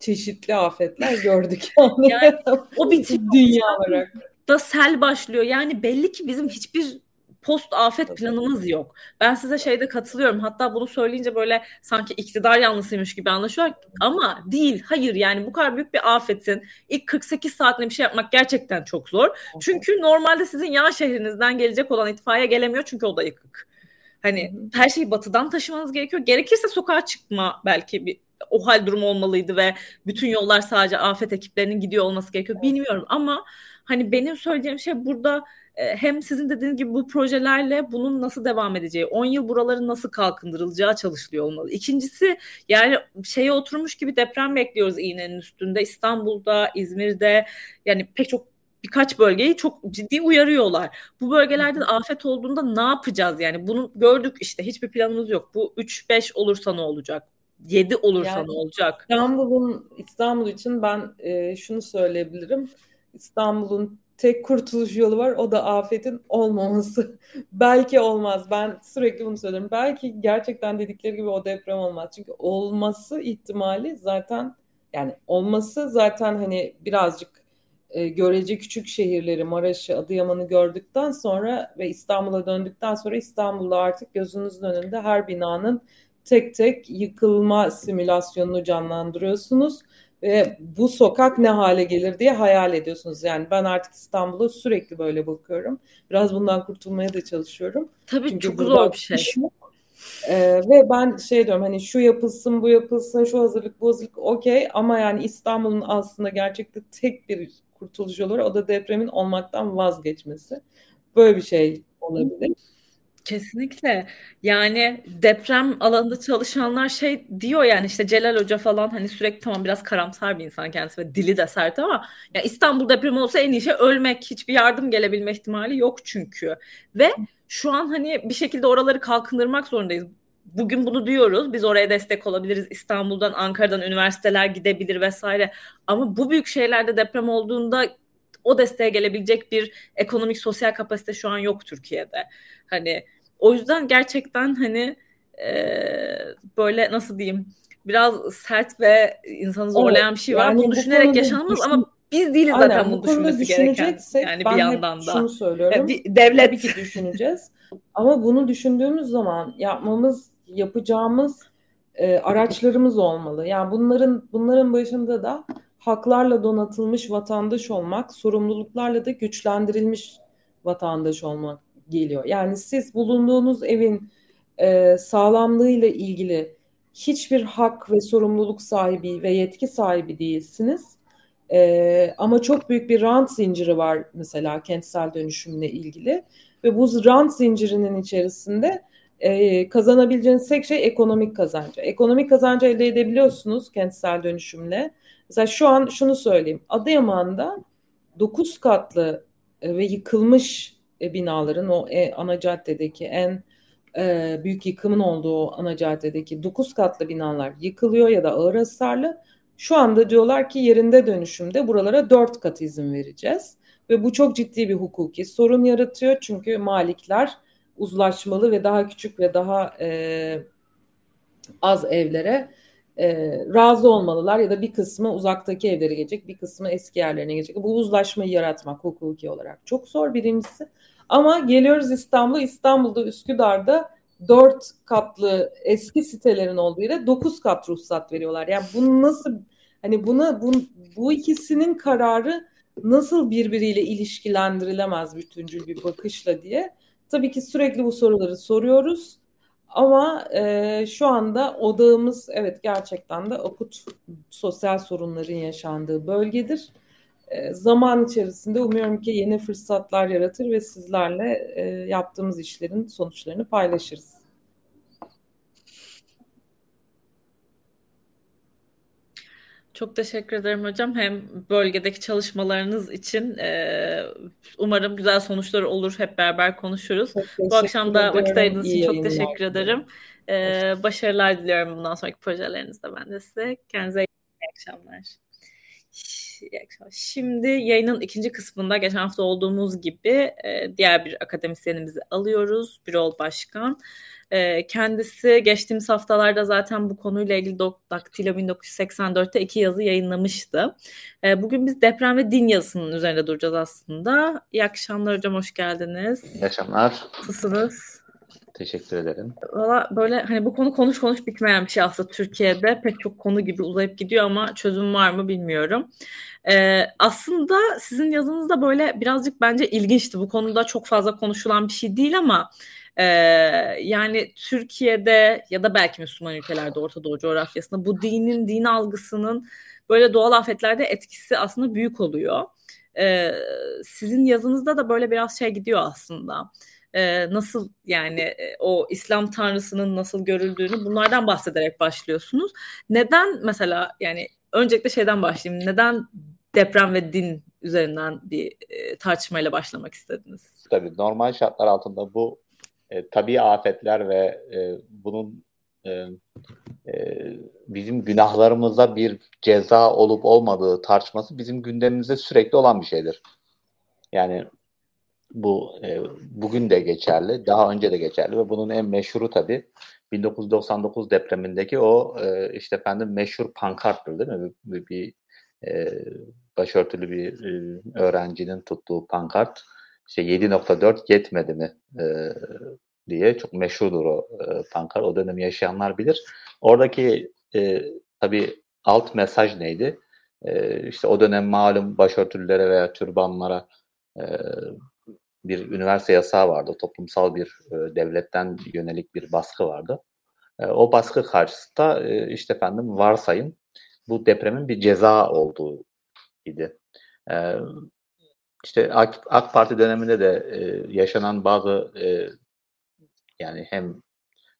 çeşitli afetler gördük. <laughs> Yani, yani <laughs> o bir dünya olarak da sel başlıyor. Yani belli ki bizim hiçbir post afet planımız yok. Ben size şeyde katılıyorum. Hatta bunu söyleyince böyle sanki iktidar yanlısıymış gibi anlaşıyor ama değil. Hayır yani bu kadar büyük bir afetin ilk 48 saatinde bir şey yapmak gerçekten çok zor. Çünkü normalde sizin yan şehrinizden gelecek olan itfaiye gelemiyor çünkü o da yıkık. Hani her şeyi batıdan taşımanız gerekiyor. Gerekirse sokağa çıkma belki bir o hal durumu olmalıydı ve bütün yollar sadece afet ekiplerinin gidiyor olması gerekiyor. Bilmiyorum ama hani benim söyleyeceğim şey burada hem sizin dediğiniz gibi bu projelerle bunun nasıl devam edeceği, 10 yıl buraların nasıl kalkındırılacağı çalışılıyor olmalı. İkincisi yani şeye oturmuş gibi deprem bekliyoruz iğnenin üstünde. İstanbul'da, İzmir'de yani pek çok birkaç bölgeyi çok ciddi uyarıyorlar. Bu bölgelerde de afet olduğunda ne yapacağız yani? Bunu gördük işte hiçbir planımız yok. Bu 3-5 olursa ne olacak? 7 olursa yani, ne olacak? İstanbul'un İstanbul için ben e, şunu söyleyebilirim. İstanbul'un tek kurtuluş yolu var. O da afetin olmaması. <laughs> Belki olmaz. Ben sürekli bunu söylüyorum. Belki gerçekten dedikleri gibi o deprem olmaz. Çünkü olması ihtimali zaten yani olması zaten hani birazcık e, görece küçük şehirleri Maraş'ı, Adıyaman'ı gördükten sonra ve İstanbul'a döndükten sonra İstanbul'da artık gözünüzün önünde her binanın tek tek yıkılma simülasyonunu canlandırıyorsunuz ve bu sokak ne hale gelir diye hayal ediyorsunuz. Yani ben artık İstanbul'a sürekli böyle bakıyorum. Biraz bundan kurtulmaya da çalışıyorum. Tabii Çünkü çok zor bir şey. Ee, ve ben şey diyorum hani şu yapılsın bu yapılsın şu hazırlık bu hazırlık okey ama yani İstanbul'un aslında gerçekten tek bir kurtuluş yolu o da depremin olmaktan vazgeçmesi. Böyle bir şey olabilir. Kesinlikle. Yani deprem alanında çalışanlar şey diyor yani işte Celal Hoca falan hani sürekli tamam biraz karamsar bir insan kendisi ve dili de sert ama ya İstanbul depremi olsa en iyi şey ölmek. Hiçbir yardım gelebilme ihtimali yok çünkü. Ve şu an hani bir şekilde oraları kalkındırmak zorundayız. Bugün bunu diyoruz. Biz oraya destek olabiliriz. İstanbul'dan, Ankara'dan üniversiteler gidebilir vesaire. Ama bu büyük şeylerde deprem olduğunda o desteğe gelebilecek bir ekonomik sosyal kapasite şu an yok Türkiye'de. Hani o yüzden gerçekten hani e, böyle nasıl diyeyim biraz sert ve insanı zorlayan bir şey var. Yani bunu düşünerek yaşanmaz düşün... ama biz değiliz Aynen, zaten bunu düşünmesi gereken. Yani bir yandan da. şunu söylüyorum. Bir, devlet. Tabii ki düşüneceğiz. ama bunu düşündüğümüz zaman yapmamız, yapacağımız e, araçlarımız olmalı. Yani bunların bunların başında da haklarla donatılmış vatandaş olmak, sorumluluklarla da güçlendirilmiş vatandaş olmak geliyor. Yani siz bulunduğunuz evin e, sağlamlığıyla ilgili hiçbir hak ve sorumluluk sahibi ve yetki sahibi değilsiniz. E, ama çok büyük bir rant zinciri var mesela kentsel dönüşümle ilgili ve bu rant zincirinin içerisinde e, kazanabileceğiniz tek şey ekonomik kazancı. Ekonomik kazancı elde edebiliyorsunuz kentsel dönüşümle. Mesela şu an şunu söyleyeyim. Adıyaman'da 9 katlı e, ve yıkılmış e, binaların o e, ana caddedeki en büyük yıkımın olduğu ana caddedeki 9 katlı binalar yıkılıyor ya da ağır hasarlı. Şu anda diyorlar ki yerinde dönüşümde buralara 4 kat izin vereceğiz. Ve bu çok ciddi bir hukuki sorun yaratıyor. Çünkü malikler uzlaşmalı ve daha küçük ve daha e, az evlere e, razı olmalılar ya da bir kısmı uzaktaki evlere gelecek, bir kısmı eski yerlerine gelecek. Bu uzlaşmayı yaratmak hukuki olarak çok zor birincisi. Ama geliyoruz İstanbul'a, İstanbul'da Üsküdar'da dört katlı eski sitelerin olduğu yere dokuz kat ruhsat veriyorlar. Yani bu nasıl hani buna bu, bu ikisinin kararı nasıl birbiriyle ilişkilendirilemez bütüncül bir bakışla diye. Tabii ki sürekli bu soruları soruyoruz. Ama e, şu anda odağımız evet gerçekten de akut sosyal sorunların yaşandığı bölgedir. E, zaman içerisinde umuyorum ki yeni fırsatlar yaratır ve sizlerle e, yaptığımız işlerin sonuçlarını paylaşırız. Çok teşekkür ederim hocam. Hem bölgedeki çalışmalarınız için e, umarım güzel sonuçlar olur. Hep beraber konuşuruz. Bu akşam da vakit ayırdığınız için çok teşekkür ederim. E, başarılar diliyorum bundan sonraki projelerinizde ben de size. Kendinize iyi akşamlar. Şimdi yayının ikinci kısmında geçen hafta olduğumuz gibi e, diğer bir akademisyenimizi alıyoruz. Birol Başkan. E, kendisi geçtiğimiz haftalarda zaten bu konuyla ilgili Daktilo 1984'te iki yazı yayınlamıştı. E, bugün biz deprem ve din yazısının üzerinde duracağız aslında. İyi akşamlar hocam, hoş geldiniz. İyi akşamlar. Nasılsınız? Teşekkür ederim. Valla böyle hani bu konu konuş konuş bitmeyen bir şey aslında Türkiye'de. Pek çok konu gibi uzayıp gidiyor ama çözüm var mı bilmiyorum. Ee, aslında sizin yazınız da böyle birazcık bence ilginçti. Bu konuda çok fazla konuşulan bir şey değil ama e, yani Türkiye'de ya da belki Müslüman ülkelerde Orta Doğu coğrafyasında bu dinin, din algısının böyle doğal afetlerde etkisi aslında büyük oluyor. Ee, sizin yazınızda da böyle biraz şey gidiyor aslında e, nasıl yani e, o İslam tanrısının nasıl görüldüğünü bunlardan bahsederek başlıyorsunuz. Neden mesela yani öncelikle şeyden başlayayım. Neden deprem ve din üzerinden bir e, tartışmayla başlamak istediniz? Tabii normal şartlar altında bu e, tabii afetler ve e, bunun e, e, bizim günahlarımıza bir ceza olup olmadığı tartışması bizim gündemimizde sürekli olan bir şeydir. Yani bu e, bugün de geçerli, daha önce de geçerli ve bunun en meşhuru tabii 1999 depremindeki o e, işte efendim meşhur pankarttır değil mi? Bir, bir e, başörtülü bir e, öğrencinin tuttuğu pankart işte 7.4 yetmedi mi e, diye çok meşhurdur o e, pankart. O dönem yaşayanlar bilir. Oradaki e, tabii alt mesaj neydi? E, işte o dönem malum başörtülülere veya türbanlara e, bir üniversite yasağı vardı. Toplumsal bir e, devletten yönelik bir baskı vardı. E, o baskı karşısında e, işte efendim varsayın bu depremin bir ceza olduğu idi. E, işte AK, AK Parti döneminde de e, yaşanan bazı e, yani hem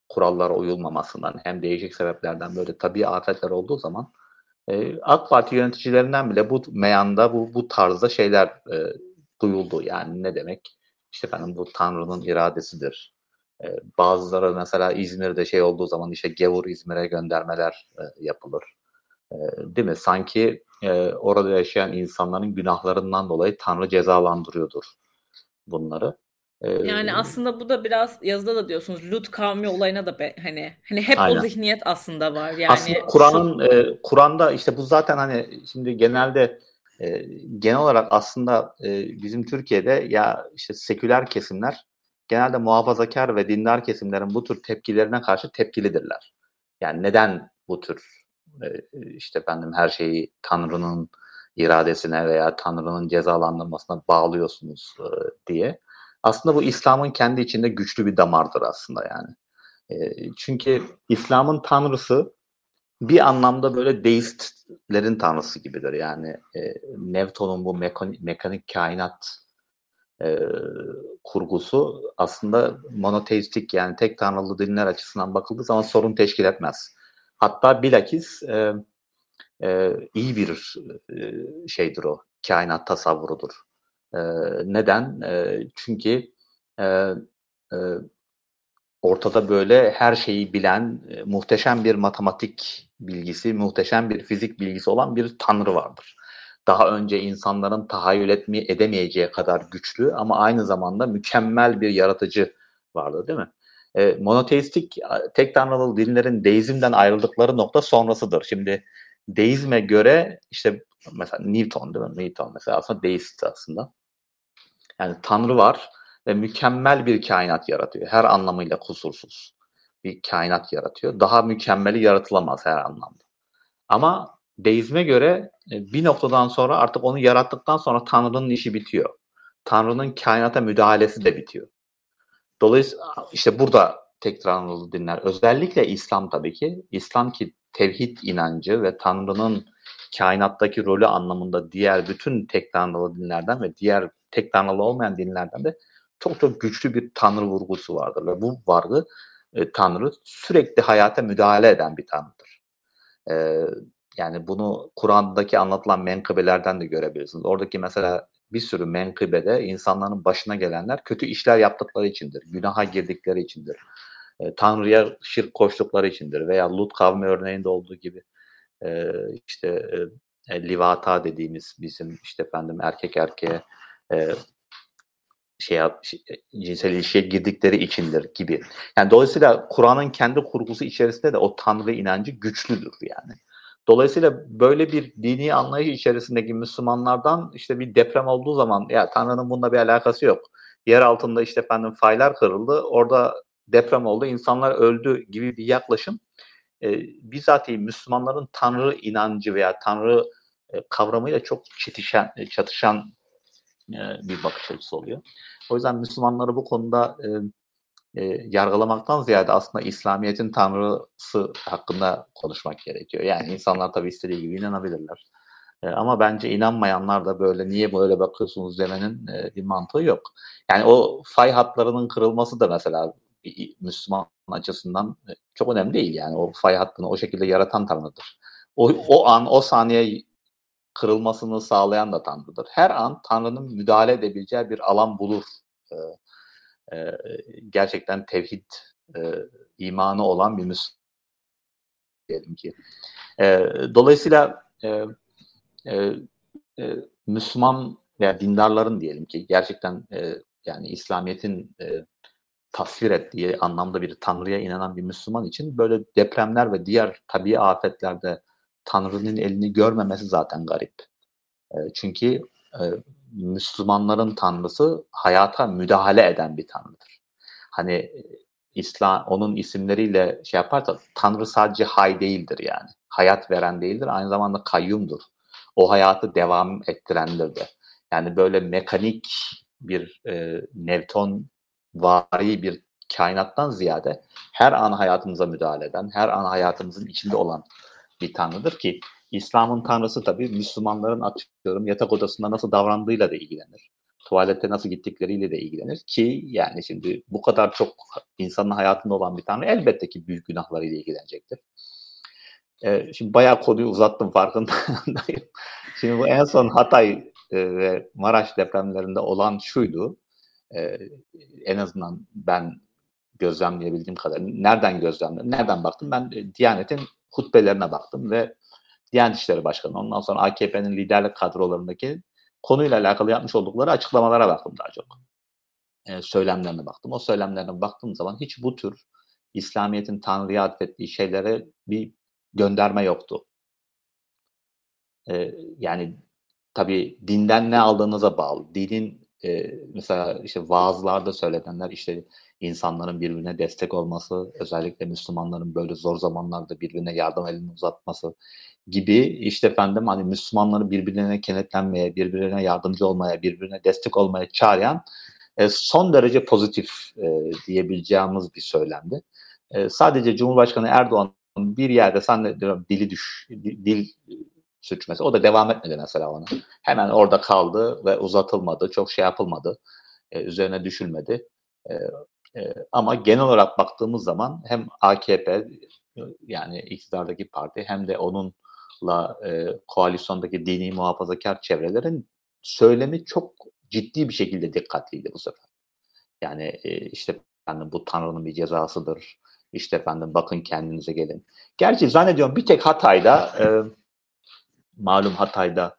kurallara uyulmamasından hem değişik sebeplerden böyle tabii afetler olduğu zaman e, AK Parti yöneticilerinden bile bu meyanda bu bu tarzda şeyler e, duyuldu. Yani ne demek? İşte efendim bu Tanrı'nın iradesidir. Ee, bazıları mesela İzmir'de şey olduğu zaman işte gevur İzmir'e göndermeler e, yapılır. E, değil mi? Sanki e, orada yaşayan insanların günahlarından dolayı Tanrı cezalandırıyordur bunları. Yani aslında bu da biraz yazıda da diyorsunuz Lut kavmi olayına da be, hani hani hep Aynen. o zihniyet aslında var. Yani aslında Kur'an'ın e, Kur'an'da işte bu zaten hani şimdi genelde e, genel olarak aslında e, bizim Türkiye'de ya işte seküler kesimler genelde muhafazakar ve dindar kesimlerin bu tür tepkilerine karşı tepkilidirler. Yani neden bu tür e, işte efendim her şeyi Tanrı'nın iradesine veya Tanrı'nın cezalandırmasına bağlıyorsunuz e, diye. Aslında bu İslam'ın kendi içinde güçlü bir damardır aslında yani. E, çünkü İslam'ın tanrısı bir anlamda böyle deistlerin tanrısı gibidir. Yani e, Newton'un bu mekanik, mekanik kainat e, kurgusu aslında monoteistik yani tek tanrılı dinler açısından bakıldığı zaman sorun teşkil etmez. Hatta bilakis e, e, iyi bir e, şeydir o, kainat tasavvurudur. E, neden? E, çünkü e, e, ortada böyle her şeyi bilen, e, muhteşem bir matematik bilgisi, muhteşem bir fizik bilgisi olan bir tanrı vardır. Daha önce insanların tahayyül etme, edemeyeceği kadar güçlü ama aynı zamanda mükemmel bir yaratıcı vardı değil mi? E, monoteistik tek tanrılı dinlerin deizmden ayrıldıkları nokta sonrasıdır. Şimdi deizme göre işte mesela Newton değil mi? Newton mesela aslında deist aslında. Yani tanrı var ve mükemmel bir kainat yaratıyor. Her anlamıyla kusursuz bir kainat yaratıyor. Daha mükemmeli yaratılamaz her anlamda. Ama deizme göre e, bir noktadan sonra artık onu yarattıktan sonra Tanrı'nın işi bitiyor. Tanrı'nın kainata müdahalesi de bitiyor. Dolayısıyla işte burada tek tanrılı dinler özellikle İslam tabii ki İslam ki tevhid inancı ve Tanrı'nın kainattaki rolü anlamında diğer bütün tek tanrılı dinlerden ve diğer tek tanrılı olmayan dinlerden de çok çok güçlü bir tanrı vurgusu vardır ve bu vargı e, tanrı sürekli hayata müdahale eden bir tanrıdır. E, yani bunu Kur'an'daki anlatılan menkıbelerden de görebilirsiniz. Oradaki mesela bir sürü menkıbede insanların başına gelenler kötü işler yaptıkları içindir, günaha girdikleri içindir, e, Tanrı'ya şirk koştukları içindir veya Lut kavmi örneğinde olduğu gibi e, işte e, e, livata dediğimiz bizim işte efendim erkek erkeğe e, şey, şey cinsel ilişkiye girdikleri içindir gibi. Yani dolayısıyla Kur'an'ın kendi kurgusu içerisinde de o Tanrı inancı güçlüdür yani. Dolayısıyla böyle bir dini anlayış içerisindeki Müslümanlardan işte bir deprem olduğu zaman ya Tanrı'nın bununla bir alakası yok. Yer altında işte efendim faylar kırıldı. Orada deprem oldu. insanlar öldü gibi bir yaklaşım e, bizatihi Müslümanların Tanrı inancı veya Tanrı e, kavramıyla çok e, çatışan e, bir bakış açısı oluyor. O yüzden Müslümanları bu konuda e, e, yargılamaktan ziyade aslında İslamiyet'in tanrısı hakkında konuşmak gerekiyor. Yani insanlar tabii istediği gibi inanabilirler. E, ama bence inanmayanlar da böyle niye böyle bakıyorsunuz demenin e, bir mantığı yok. Yani o fay hatlarının kırılması da mesela Müslüman açısından e, çok önemli değil yani o fay hattını o şekilde yaratan Tanrı'dır. O, o an o saniye kırılmasını sağlayan da Tanrı'dır. Her an Tanrı'nın müdahale edebileceği bir alan bulur. Ee, e, gerçekten tevhid e, imanı olan bir Müslüman diyelim ki. E, dolayısıyla e, e, e, Müslüman veya dindarların diyelim ki gerçekten e, yani İslamiyet'in e, tasvir ettiği anlamda bir Tanrı'ya inanan bir Müslüman için böyle depremler ve diğer tabii afetlerde Tanrı'nın elini görmemesi zaten garip. E, çünkü e, Müslümanların Tanrısı hayata müdahale eden bir Tanrıdır. Hani e, İslam onun isimleriyle şey yaparsa Tanrı sadece hay değildir yani. Hayat veren değildir. Aynı zamanda kayyumdur. O hayatı devam ettirendir de. Yani böyle mekanik bir e, Newton vari bir kainattan ziyade her an hayatımıza müdahale eden, her an hayatımızın içinde olan bir tanrıdır ki İslam'ın tanrısı tabii Müslümanların atıyorum yatak odasında nasıl davrandığıyla da ilgilenir. Tuvalete nasıl gittikleriyle de ilgilenir ki yani şimdi bu kadar çok insanın hayatında olan bir tanrı elbette ki büyük günahlarıyla ilgilenecektir. Ee, şimdi bayağı konuyu uzattım farkındayım. <laughs> Şimdi bu en son Hatay e, ve Maraş depremlerinde olan şuydu e, en azından ben gözlemleyebildiğim kadar nereden gözlemledim, nereden baktım? Ben e, Diyanet'in hutbelerine baktım ve Diyanet İşleri Başkanı, ondan sonra AKP'nin liderlik kadrolarındaki konuyla alakalı yapmış oldukları açıklamalara baktım daha çok. E, söylemlerine baktım. O söylemlerine baktığım zaman hiç bu tür İslamiyet'in Tanrı'ya atfettiği şeylere bir gönderme yoktu. E, yani tabii dinden ne aldığınıza bağlı. Dinin e, mesela işte vaazlarda söylenenler işte insanların birbirine destek olması, özellikle Müslümanların böyle zor zamanlarda birbirine yardım elini uzatması gibi işte efendim hani Müslümanları birbirine kenetlenmeye, birbirine yardımcı olmaya, birbirine destek olmaya çağıran e, son derece pozitif e, diyebileceğimiz bir söylemdi. E, sadece Cumhurbaşkanı Erdoğan bir yerde de dili düş, dil sürçmesi. O da devam etmedi mesela ona. Hemen orada kaldı ve uzatılmadı. Çok şey yapılmadı. E, üzerine düşülmedi. E, e, ama genel olarak baktığımız zaman hem AKP yani iktidardaki parti hem de onunla e, koalisyondaki dini muhafazakar çevrelerin söylemi çok ciddi bir şekilde dikkatliydi bu sefer. Yani e, işte efendim bu Tanrı'nın bir cezasıdır. İşte efendim bakın kendinize gelin. Gerçi zannediyorum bir tek Hatay'da e, malum Hatay'da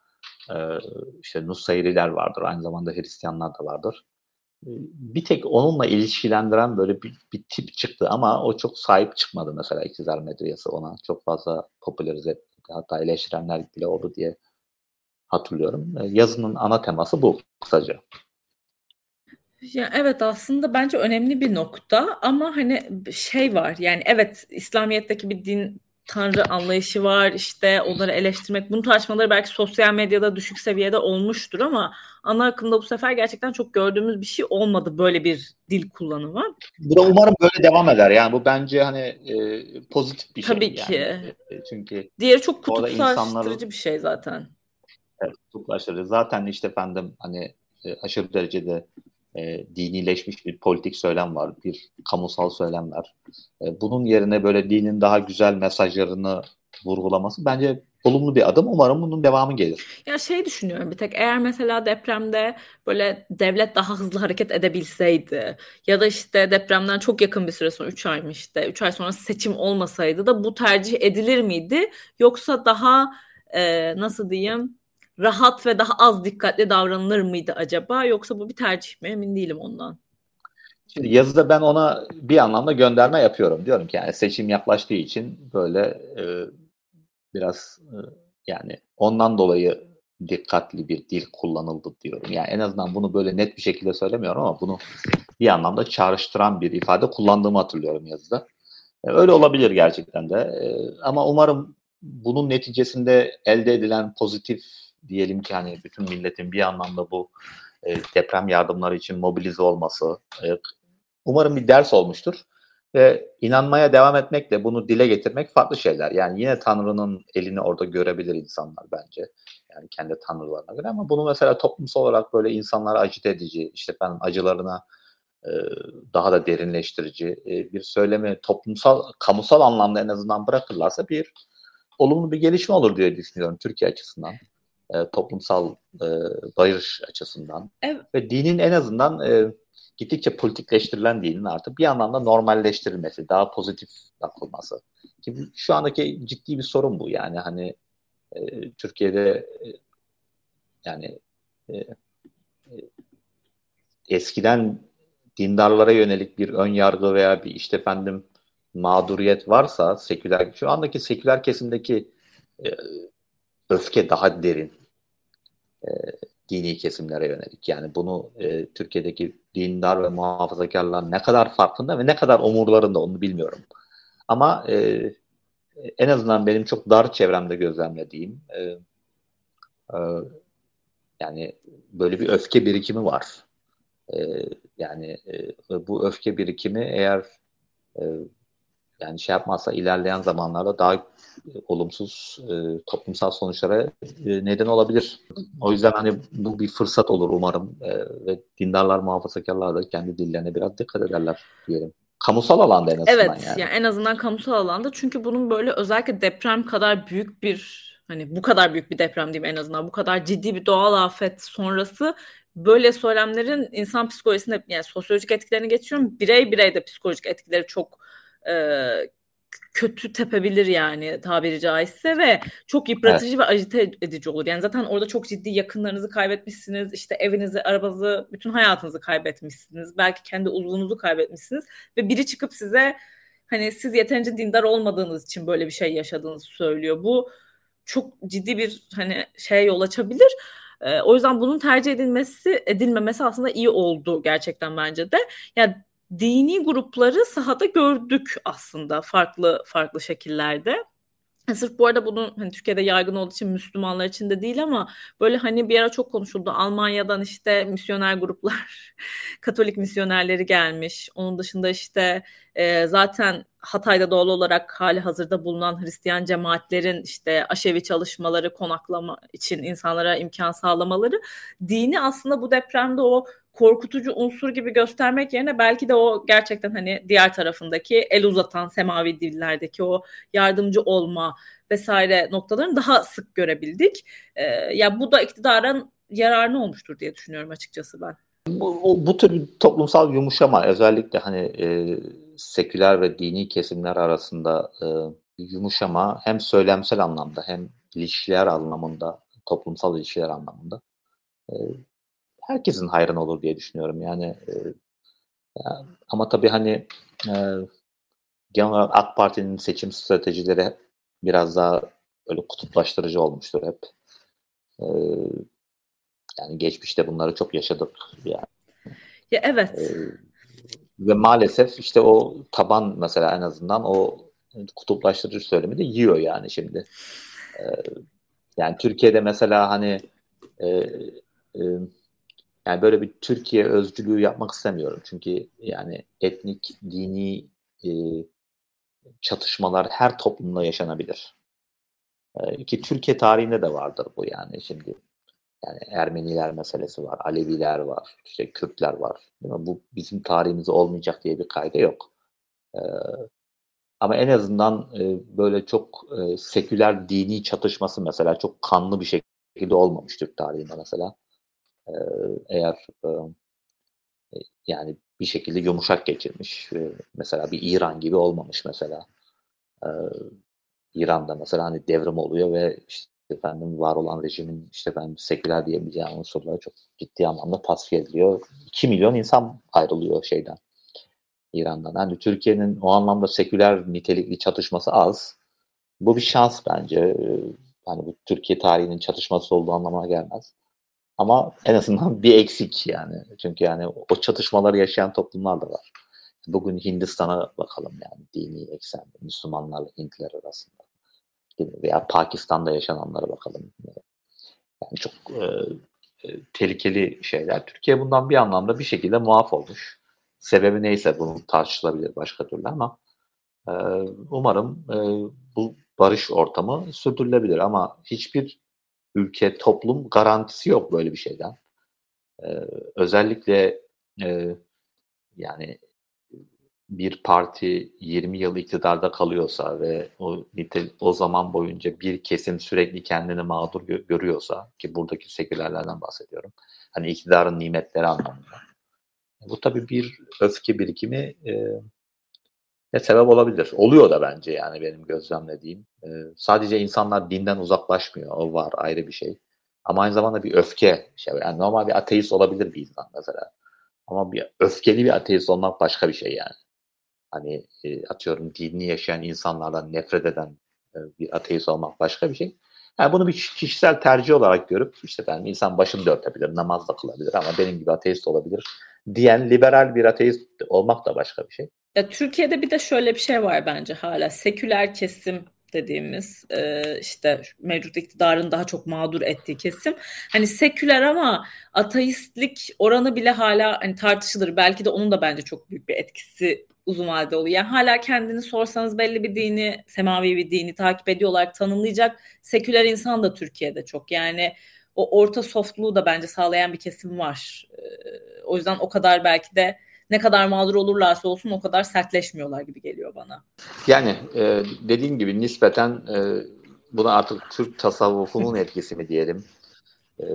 e, işte Nusayriler vardır. Aynı zamanda Hristiyanlar da vardır. Bir tek onunla ilişkilendiren böyle bir, bir tip çıktı ama o çok sahip çıkmadı mesela iktidar medyası ona. Çok fazla popülerize etti. Hatta eleştirenler bile oldu diye hatırlıyorum. Yazının ana teması bu kısaca. Ya evet aslında bence önemli bir nokta ama hani şey var yani evet İslamiyet'teki bir din tanrı anlayışı var işte onları eleştirmek bunu tartışmaları belki sosyal medyada düşük seviyede olmuştur ama ana akımda bu sefer gerçekten çok gördüğümüz bir şey olmadı böyle bir dil kullanımı. Bu da umarım böyle devam eder yani bu bence hani e, pozitif bir şey. Tabii ki. Yani. E, çünkü diğeri çok kutuplaştırıcı insanları, bir şey zaten. Evet kutuplaştırıcı. Zaten işte efendim hani e, aşırı derecede e, dinileşmiş bir politik söylem var, bir kamusal söylem var. E, bunun yerine böyle dinin daha güzel mesajlarını vurgulaması bence olumlu bir adım. Umarım bunun devamı gelir. Ya şey düşünüyorum bir tek eğer mesela depremde böyle devlet daha hızlı hareket edebilseydi ya da işte depremden çok yakın bir süre sonra 3 ay mı işte 3 ay sonra seçim olmasaydı da bu tercih edilir miydi? Yoksa daha e, nasıl diyeyim rahat ve daha az dikkatli davranılır mıydı acaba? Yoksa bu bir tercih mi? Emin değilim ondan. Şimdi yazıda ben ona bir anlamda gönderme yapıyorum. Diyorum ki yani seçim yaklaştığı için böyle e, biraz e, yani ondan dolayı dikkatli bir dil kullanıldı diyorum. Yani en azından bunu böyle net bir şekilde söylemiyorum ama bunu bir anlamda çağrıştıran bir ifade kullandığımı hatırlıyorum yazıda. E, öyle olabilir gerçekten de. E, ama umarım bunun neticesinde elde edilen pozitif diyelim ki hani bütün milletin bir anlamda bu deprem yardımları için mobilize olması umarım bir ders olmuştur. Ve inanmaya devam etmekle bunu dile getirmek farklı şeyler. Yani yine Tanrı'nın elini orada görebilir insanlar bence. Yani kendi tanrılarına göre ama bunu mesela toplumsal olarak böyle insanlara acıt edici, işte ben acılarına e, daha da derinleştirici e, bir söylemi toplumsal, kamusal anlamda en azından bırakırlarsa bir olumlu bir gelişme olur diye düşünüyorum Türkiye açısından e, toplumsal e, barış açısından evet. ve dinin en azından e, gittikçe politikleştirilen dinin artık. Bir anlamda normalleştirilmesi, daha pozitif bakılması. Ki şu andaki ciddi bir sorun bu. Yani hani e, Türkiye'de e, yani e, e, eskiden dindarlara yönelik bir ön yargı veya bir işte efendim mağduriyet varsa seküler şu andaki seküler kesimdeki e, öfke daha derin. E, dini kesimlere yönelik. Yani bunu e, Türkiye'deki dindar ve muhafazakarlar ne kadar farkında ve ne kadar umurlarında onu bilmiyorum. Ama e, en azından benim çok dar çevremde gözlemlediğim e, e, yani böyle bir öfke birikimi var. E, yani e, bu öfke birikimi eğer e, yani şey yapmazsa ilerleyen zamanlarda daha e, olumsuz e, toplumsal sonuçlara e, neden olabilir. O yüzden hani bu bir fırsat olur umarım e, ve dindarlar, muhafazakarlar da kendi dillerine biraz dikkat ederler diyelim. Kamusal alanda en azından evet, yani. yani en azından kamusal alanda çünkü bunun böyle özellikle deprem kadar büyük bir hani bu kadar büyük bir deprem diyeyim en azından bu kadar ciddi bir doğal afet sonrası böyle söylemlerin insan psikolojisinde yani sosyolojik etkilerini geçiyorum birey birey de psikolojik etkileri çok e, kötü tepebilir yani tabiri caizse ve çok yıpratıcı evet. ve acite edici olur. Yani zaten orada çok ciddi yakınlarınızı kaybetmişsiniz. işte evinizi, arabanızı, bütün hayatınızı kaybetmişsiniz. Belki kendi uzvunuzu kaybetmişsiniz ve biri çıkıp size hani siz yeterince dindar olmadığınız için böyle bir şey yaşadığınızı söylüyor. Bu çok ciddi bir hani şey yol açabilir. Ee, o yüzden bunun tercih edilmesi edilmemesi aslında iyi oldu gerçekten bence de. Yani dini grupları sahada gördük aslında farklı farklı şekillerde. Sırf bu arada bunun hani Türkiye'de yaygın olduğu için Müslümanlar için de değil ama böyle hani bir ara çok konuşuldu. Almanya'dan işte misyoner gruplar, <laughs> Katolik misyonerleri gelmiş. Onun dışında işte e, zaten Hatay'da doğal olarak hali hazırda bulunan Hristiyan cemaatlerin işte aşevi çalışmaları, konaklama için insanlara imkan sağlamaları dini aslında bu depremde o korkutucu unsur gibi göstermek yerine belki de o gerçekten hani diğer tarafındaki el uzatan semavi dillerdeki o yardımcı olma vesaire noktalarını daha sık görebildik. Ee, ya bu da iktidarın yararını olmuştur diye düşünüyorum açıkçası ben. Bu, bu tür bir toplumsal yumuşama özellikle hani e, seküler ve dini kesimler arasında e, yumuşama hem söylemsel anlamda hem ilişkiler anlamında toplumsal ilişkiler anlamında e, herkesin hayrına olur diye düşünüyorum. Yani e, ama tabii hani e, genel olarak AK Parti'nin seçim stratejileri biraz daha böyle kutuplaştırıcı olmuştur hep. E, yani geçmişte bunları çok yaşadık yani. Ya evet. E, ve maalesef işte o taban mesela en azından o kutuplaştırıcı söylemi de yiyor yani şimdi. E, yani Türkiye'de mesela hani e, e, yani böyle bir Türkiye özcülüğü yapmak istemiyorum. Çünkü yani etnik, dini e, çatışmalar her toplumda yaşanabilir. E, ki Türkiye tarihinde de vardır bu yani şimdi. Yani Ermeniler meselesi var, Aleviler var, işte Kürtler var. Bu bizim tarihimizde olmayacak diye bir kayda yok. E, ama en azından e, böyle çok e, seküler dini çatışması mesela çok kanlı bir şekilde olmamış Türk tarihinde mesela. Eğer e, yani bir şekilde yumuşak geçirmiş. Mesela bir İran gibi olmamış mesela. İran'da mesela hani devrim oluyor ve işte efendim var olan rejimin işte ben seküler diyebileceğim unsurları çok ciddi anlamda tasfiye ediliyor. 2 milyon insan ayrılıyor şeyden İran'dan. Hani Türkiye'nin o anlamda seküler nitelikli çatışması az. Bu bir şans bence. Hani bu Türkiye tarihinin çatışması olduğu anlamına gelmez. Ama en azından bir eksik yani. Çünkü yani o çatışmaları yaşayan toplumlar da var. Bugün Hindistan'a bakalım yani dini eksende Müslümanlarla Hintler arasında. Veya Pakistan'da yaşananlara bakalım. Yani çok e, e, tehlikeli şeyler. Türkiye bundan bir anlamda bir şekilde muaf olmuş. Sebebi neyse bunu tartışılabilir başka türlü ama e, umarım e, bu barış ortamı sürdürülebilir ama hiçbir ülke, toplum garantisi yok böyle bir şeyden. E, özellikle e, yani bir parti 20 yıl iktidarda kalıyorsa ve o o zaman boyunca bir kesim sürekli kendini mağdur gö- görüyorsa ki buradaki sekülerlerden bahsediyorum. Hani iktidarın nimetleri anlamında bu tabii bir öfke birikimi e, sebep olabilir. Oluyor da bence yani benim gözlemlediğim. E, sadece insanlar dinden uzaklaşmıyor. O var ayrı bir şey. Ama aynı zamanda bir öfke. Şey, yani normal bir ateist olabilir bir insan mesela. Ama bir öfkeli bir ateist olmak başka bir şey yani. Hani e, atıyorum dinini yaşayan insanlardan nefret eden e, bir ateist olmak başka bir şey. Yani bunu bir kişisel tercih olarak görüp işte ben insan başını dörtebilir, namaz da kılabilir ama benim gibi ateist olabilir diyen liberal bir ateist olmak da başka bir şey. Ya Türkiye'de bir de şöyle bir şey var bence hala seküler kesim dediğimiz e, işte mevcut iktidarın daha çok mağdur ettiği kesim. Hani seküler ama ateistlik oranı bile hala hani tartışılır. Belki de onun da bence çok büyük bir etkisi uzun vadede oluyor. Yani hala kendini sorsanız belli bir dini, semavi bir dini takip ediyorlar, tanımlayacak seküler insan da Türkiye'de çok. Yani o orta softluğu da bence sağlayan bir kesim var. E, o yüzden o kadar belki de ne kadar mağdur olurlarsa olsun o kadar sertleşmiyorlar gibi geliyor bana. Yani e, dediğim gibi nispeten e, buna artık Türk tasavvufunun etkisi mi diyelim. E,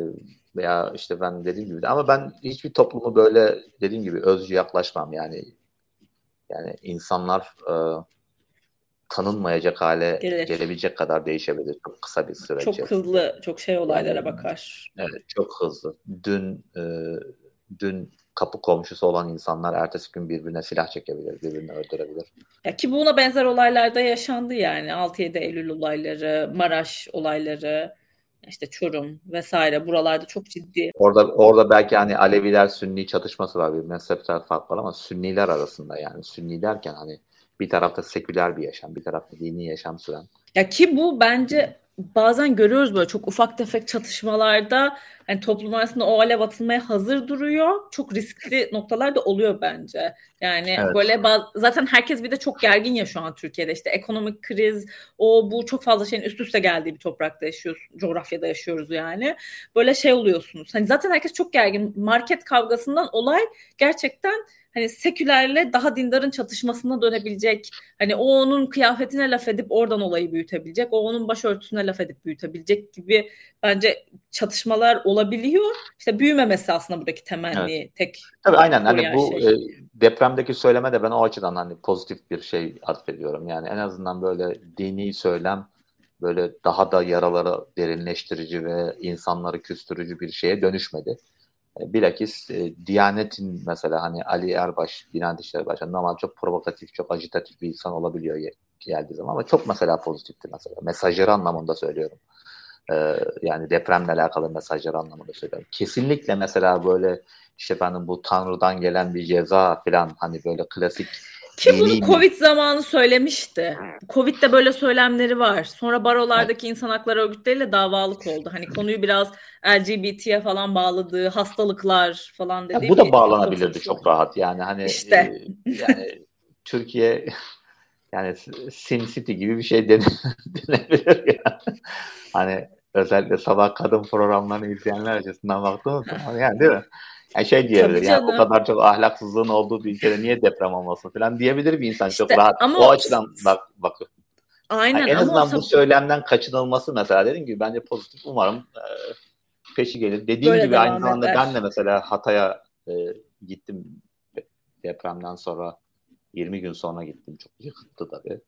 veya işte ben dediğim gibi ama ben hiçbir toplumu böyle dediğim gibi özcü yaklaşmam yani yani insanlar e, tanınmayacak hale Gelir. gelebilecek kadar değişebilir çok kısa bir süreç. Çok hızlı, çok şey olaylara bakar. Evet, çok hızlı. Dün e, dün kapı komşusu olan insanlar ertesi gün birbirine silah çekebilir, birbirini öldürebilir. Ya ki buna benzer olaylarda yaşandı yani 6-7 Eylül olayları, Maraş olayları, işte Çorum vesaire buralarda çok ciddi. Orada orada belki hani Aleviler Sünni çatışması var bir mezhepsel fark var ama Sünniler arasında yani Sünni derken hani bir tarafta seküler bir yaşam, bir tarafta dini yaşam süren. Ya ki bu bence bazen görüyoruz böyle çok ufak tefek çatışmalarda hani toplum arasında o alev atılmaya hazır duruyor. Çok riskli noktalar da oluyor bence. Yani evet. böyle baz- zaten herkes bir de çok gergin ya şu an Türkiye'de. işte ekonomik kriz, o bu çok fazla şeyin üst üste geldiği bir toprakta yaşıyoruz, coğrafyada yaşıyoruz yani. Böyle şey oluyorsunuz. Hani zaten herkes çok gergin. Market kavgasından olay gerçekten hani sekülerle daha dindarın çatışmasına dönebilecek. Hani o onun kıyafetine laf edip oradan olayı büyütebilecek. O onun başörtüsüne laf edip büyütebilecek gibi bence çatışmalar olabiliyor. İşte büyümemesi aslında buradaki temenni evet. tek. Tabii aynen hani bu şey. e, depremdeki söyleme de ben o açıdan hani pozitif bir şey atfediyorum. Yani en azından böyle dini söylem böyle daha da yaraları derinleştirici ve insanları küstürücü bir şeye dönüşmedi. E, bilakis e, Diyanet'in mesela hani Ali Erbaş, Diyanet İşleri Başkanı normal çok provokatif, çok agitatif bir insan olabiliyor geldiği zaman ama çok mesela pozitifti mesela. Mesajları anlamında söylüyorum. Ee, yani depremle alakalı mesajlar anlamında söylüyorum. Kesinlikle mesela böyle işte benim bu Tanrı'dan gelen bir ceza falan hani böyle klasik ki bunu Covid zamanı söylemişti. Covid'de böyle söylemleri var. Sonra barolardaki evet. insan hakları örgütleriyle davalık oldu. Hani konuyu biraz LGBT'ye falan bağladığı hastalıklar falan dedi. Bu da bağlanabilirdi çok rahat. Yani hani işte. E, yani Türkiye <laughs> yani Sim City gibi bir şey <laughs> denebilir yani. hani özellikle sabah kadın programlarını izleyenler açısından baktığımız zaman yani değil mi? Yani şey diyebilir yani o kadar çok ahlaksızlığın olduğu bir ülkede niye deprem olmasın falan diyebilir bir insan işte, çok rahat. Ama o açıdan bak bakıyor. Aynen yani en azından bu söylemden kaçınılması mesela dediğim gibi bence pozitif. Umarım e, peşi gelir. Dediğim Böyle gibi aynı zamanda eder. ben de mesela Hatay'a e, gittim depremden sonra 20 gün sonra gittim. Çok yıkıttı tabii.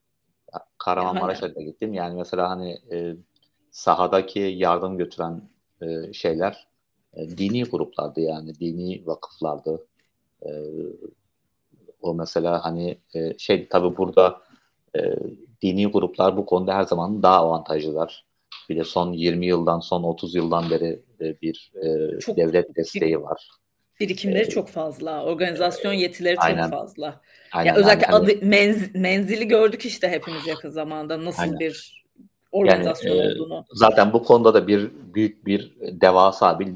Kahramanmaraş'a da gittim. Yani mesela hani e, sahadaki yardım götüren e, şeyler e, dini gruplardı yani dini vakıflardı. E, o mesela hani e, şey tabii burada e, dini gruplar bu konuda her zaman daha avantajlılar. Bir de son 20 yıldan son 30 yıldan beri e, bir e, çok, devlet desteği var. Birikimleri ee, çok fazla. Organizasyon yetileri aynen, çok fazla. Aynen, ya özellikle aynen. adı, menz, menzili gördük işte hepimiz yakın zamanda nasıl aynen. bir organizasyon yani, olduğunu. E, zaten bu konuda da bir büyük bir devasa bir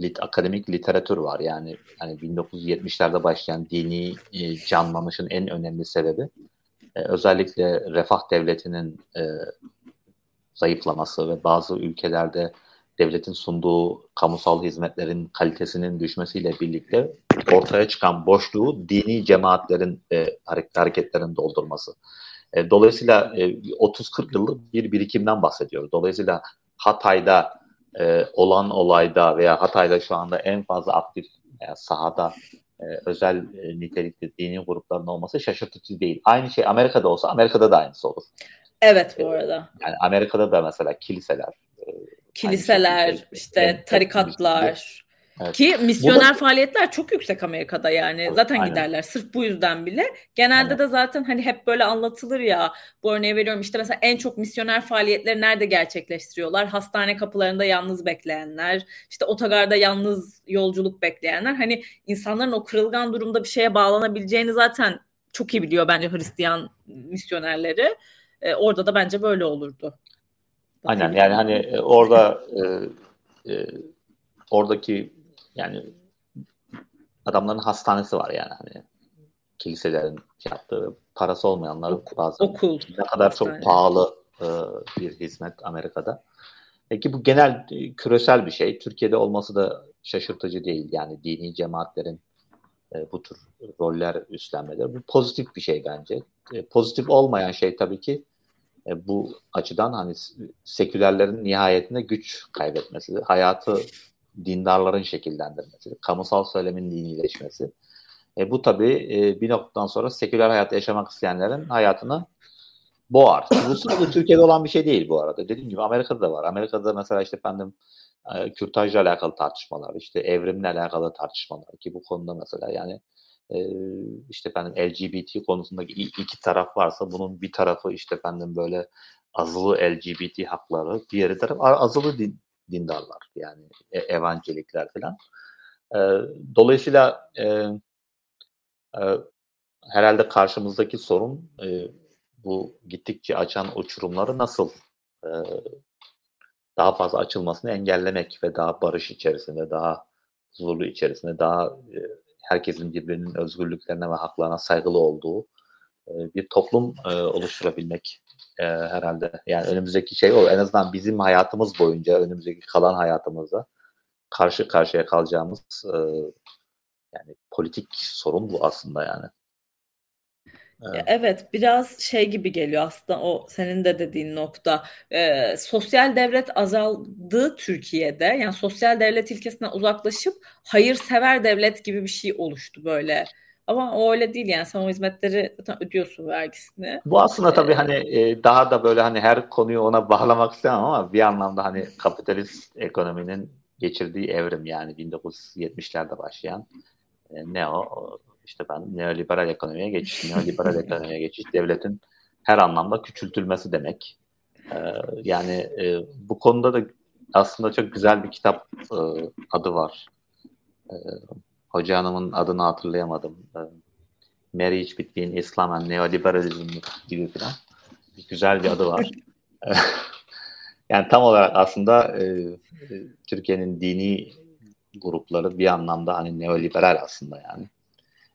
lit, akademik literatür var. Yani hani 1970'lerde başlayan dini e, canlanışın en önemli sebebi e, özellikle refah devletinin e, zayıflaması ve bazı ülkelerde devletin sunduğu kamusal hizmetlerin kalitesinin düşmesiyle birlikte ortaya çıkan boşluğu dini cemaatlerin e, hareketlerin doldurması. E, dolayısıyla e, 30-40 yıllık bir birikimden bahsediyoruz. Dolayısıyla Hatay'da e, olan olayda veya Hatay'da şu anda en fazla aktif sahada e, özel e, nitelikli dini grupların olması şaşırtıcı değil. Aynı şey Amerika'da olsa Amerika'da da aynısı olur. Evet bu arada. Yani Amerika'da da mesela kiliseler, e, kiliseler, işte tarikatlar, Evet. Ki misyoner da... faaliyetler çok yüksek Amerika'da yani. Zaten Aynen. giderler sırf bu yüzden bile. Genelde Aynen. de zaten hani hep böyle anlatılır ya. Bu örneği veriyorum işte mesela en çok misyoner faaliyetleri nerede gerçekleştiriyorlar? Hastane kapılarında yalnız bekleyenler, işte otogarda yalnız yolculuk bekleyenler. Hani insanların o kırılgan durumda bir şeye bağlanabileceğini zaten çok iyi biliyor bence Hristiyan misyonerleri. Ee, orada da bence böyle olurdu. Aynen yani hani e, orada e, e, oradaki yani adamların hastanesi var yani hani kiliselerin yaptığı parası olmayanlar bazen okul, ne kadar hastane. çok pahalı e, bir hizmet Amerika'da. Peki bu genel e, küresel bir şey. Türkiye'de olması da şaşırtıcı değil. Yani dini cemaatlerin e, bu tür roller üstlenmeleri. Bu pozitif bir şey bence. E, pozitif olmayan şey tabii ki e, bu açıdan hani sekülerlerin nihayetinde güç kaybetmesi, hayatı dindarların şekillendirmesi, kamusal söylemin dinileşmesi. E, bu tabii e, bir noktadan sonra seküler hayat yaşamak isteyenlerin hayatını boğar. <laughs> Bu sadece Türkiye'de olan bir şey değil bu arada. Dediğim gibi Amerika'da da var. Amerika'da mesela işte efendim e, kürtajla alakalı tartışmalar, işte evrimle alakalı tartışmalar ki bu konuda mesela yani e, işte efendim LGBT konusundaki iki taraf varsa bunun bir tarafı işte efendim böyle azılı LGBT hakları, diğeri taraf azılı din, dindarlar yani e, evangelikler falan. E, dolayısıyla e, e, herhalde karşımızdaki sorun e, bu gittikçe açan uçurumları nasıl e, daha fazla açılmasını engellemek ve daha barış içerisinde, daha huzurlu içerisinde, daha e, herkesin birbirinin özgürlüklerine ve haklarına saygılı olduğu e, bir toplum e, oluşturabilmek e, herhalde. Yani önümüzdeki şey o. En azından bizim hayatımız boyunca, önümüzdeki kalan hayatımızda karşı karşıya kalacağımız e, yani politik sorun bu aslında yani. Evet. evet biraz şey gibi geliyor aslında o senin de dediğin nokta e, sosyal devlet azaldı Türkiye'de yani sosyal devlet ilkesinden uzaklaşıp hayırsever devlet gibi bir şey oluştu böyle ama o öyle değil yani sen o hizmetleri zaten ödüyorsun vergisini. Bu aslında tabii ee, hani e, daha da böyle hani her konuyu ona bağlamak istemem ama bir anlamda hani kapitalist ekonominin geçirdiği evrim yani 1970'lerde başlayan e, ne o işte ben neoliberal ekonomiye geçiş, neoliberal <laughs> ekonomiye geçiş devletin her anlamda küçültülmesi demek. E, yani e, bu konuda da aslında çok güzel bir kitap e, adı var. E, Hoca Hanım'ın adını hatırlayamadım. E, Marriage Between Islam and Neoliberalism gibi falan. Güzel bir adı var. <laughs> yani tam olarak aslında e, Türkiye'nin dini grupları bir anlamda hani neoliberal aslında yani.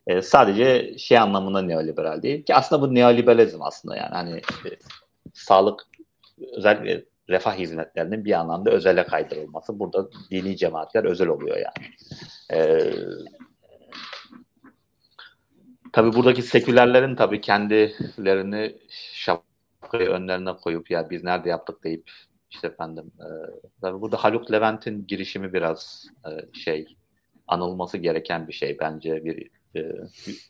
E, sadece şey anlamında neoliberal değil ki aslında bu neoliberalizm aslında yani hani e, sağlık özellikle refah hizmetlerinin bir anlamda özele kaydırılması. Burada dini cemaatler özel oluyor yani. E, tabii buradaki sekülerlerin tabii kendilerini şapkayı önlerine koyup ya biz nerede yaptık deyip işte efendim e, tabii burada Haluk Levent'in girişimi biraz e, şey anılması gereken bir şey bence bir e,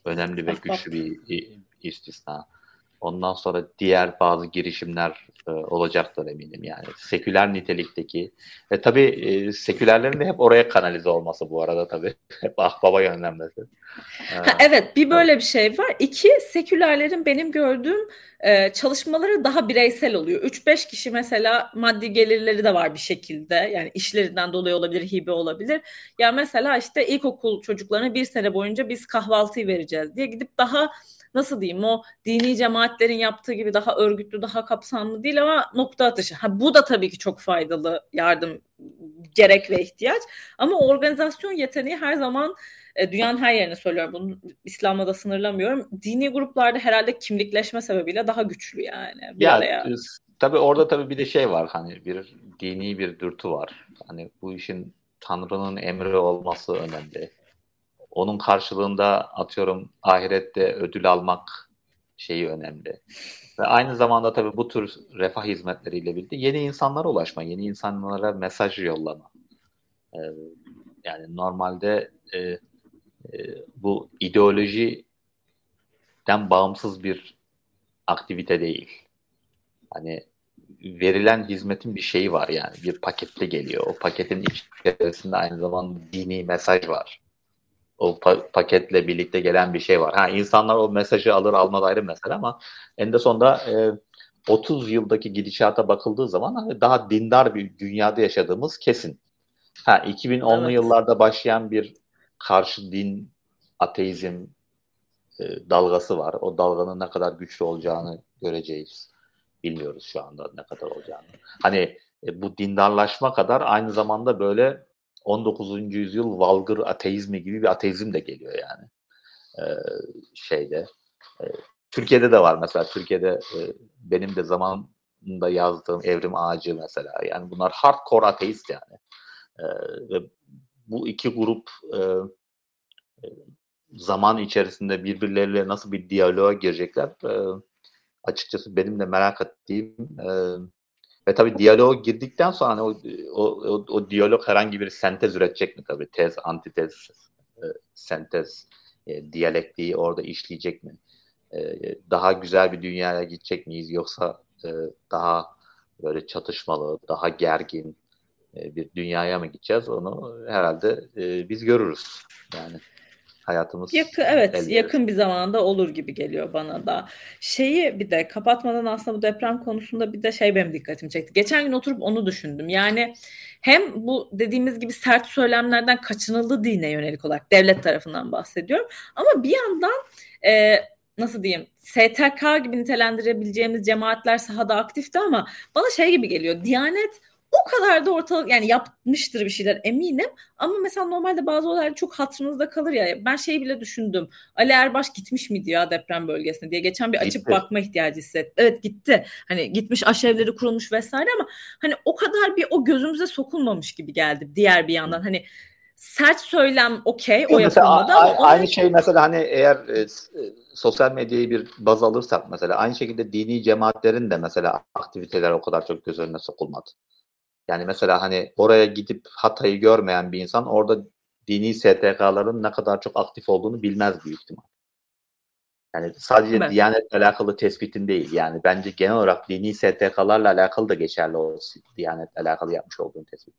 önemli ve güçlü bir istisna. Ondan sonra diğer bazı girişimler e, olacaktır eminim yani. Seküler nitelikteki. E tabii e, sekülerlerin de hep oraya kanalize olması bu arada tabii. <laughs> Hep ahbaba yönlenmesi. Ha, evet bir böyle bir şey var. İki sekülerlerin benim gördüğüm e, çalışmaları daha bireysel oluyor. 3-5 kişi mesela maddi gelirleri de var bir şekilde. Yani işlerinden dolayı olabilir, hibe olabilir. Ya mesela işte ilkokul çocuklarına bir sene boyunca biz kahvaltıyı vereceğiz diye gidip daha nasıl diyeyim o dini cemaatlerin yaptığı gibi daha örgütlü, daha kapsamlı değil ama nokta atışı. Ha, bu da tabii ki çok faydalı yardım gerek ve ihtiyaç ama organizasyon yeteneği her zaman e, dünyanın her yerine söylüyorum bunu İslam'la da sınırlamıyorum. Dini gruplarda herhalde kimlikleşme sebebiyle daha güçlü yani. Bir ya, araya. Tabii orada tabii bir de şey var hani bir dini bir dürtü var. Hani bu işin Tanrı'nın emri olması önemli onun karşılığında atıyorum ahirette ödül almak şeyi önemli. Ve aynı zamanda tabii bu tür refah hizmetleriyle birlikte yeni insanlara ulaşma, yeni insanlara mesaj yollama. Ee, yani normalde e, e, bu ideolojiden bağımsız bir aktivite değil. Hani verilen hizmetin bir şeyi var yani bir pakette geliyor. O paketin içerisinde aynı zamanda dini mesaj var o pa- paketle birlikte gelen bir şey var. Ha insanlar o mesajı alır almaz ayrı mesele ama en de sonunda e, 30 yıldaki gidişata bakıldığı zaman hani daha dindar bir dünyada yaşadığımız kesin. Ha 2010'lu evet. yıllarda başlayan bir karşı din ateizm e, dalgası var. O dalganın ne kadar güçlü olacağını göreceğiz. Bilmiyoruz şu anda ne kadar olacağını. Hani e, bu dindarlaşma kadar aynı zamanda böyle 19. yüzyıl valgır ateizmi gibi bir ateizm de geliyor yani. Ee, şeyde. E, Türkiye'de de var mesela. Türkiye'de e, benim de zamanında yazdığım Evrim Ağacı mesela. Yani bunlar hardcore ateist yani. E, ve bu iki grup e, zaman içerisinde birbirleriyle nasıl bir diyaloğa girecekler e, açıkçası benim de merak ettiğim e, ve tabii diyalog girdikten sonra hani o, o, o, o diyalog herhangi bir sentez üretecek mi tabii? Tez, antitez, e, sentez, e, diyalektiği orada işleyecek mi? E, daha güzel bir dünyaya gidecek miyiz yoksa e, daha böyle çatışmalı, daha gergin e, bir dünyaya mı gideceğiz? Onu herhalde e, biz görürüz. Yani hayatımız. Yakın, evet elde. yakın bir zamanda olur gibi geliyor bana da. Şeyi bir de kapatmadan aslında bu deprem konusunda bir de şey benim dikkatimi çekti. Geçen gün oturup onu düşündüm. Yani hem bu dediğimiz gibi sert söylemlerden kaçınıldı dine yönelik olarak devlet tarafından bahsediyorum. Ama bir yandan e, nasıl diyeyim STK gibi nitelendirebileceğimiz cemaatler sahada aktifti ama bana şey gibi geliyor. Diyanet o kadar da ortalık yani yapmıştır bir şeyler eminim. Ama mesela normalde bazı olaylar çok hatırınızda kalır ya. Ben şey bile düşündüm. Ali Erbaş gitmiş mi diyor deprem bölgesine diye. Geçen bir açıp gitti. bakma ihtiyacı hissettim. Evet gitti. Hani gitmiş aşevleri kurulmuş vesaire ama hani o kadar bir o gözümüze sokulmamış gibi geldi diğer bir yandan. Hani sert söylem okey o yapılmadı ama aynı şey mesela hani eğer e, e, sosyal medyayı bir baz alırsak mesela aynı şekilde dini cemaatlerin de mesela aktiviteler o kadar çok göz önüne sokulmadı. Yani mesela hani oraya gidip Hatay'ı görmeyen bir insan orada dini STK'ların ne kadar çok aktif olduğunu bilmez büyük ihtimal. Yani sadece evet. Diyanet'le alakalı tespitin değil. Yani bence genel olarak dini STK'larla alakalı da geçerli o Diyanet'le alakalı yapmış olduğun tespit.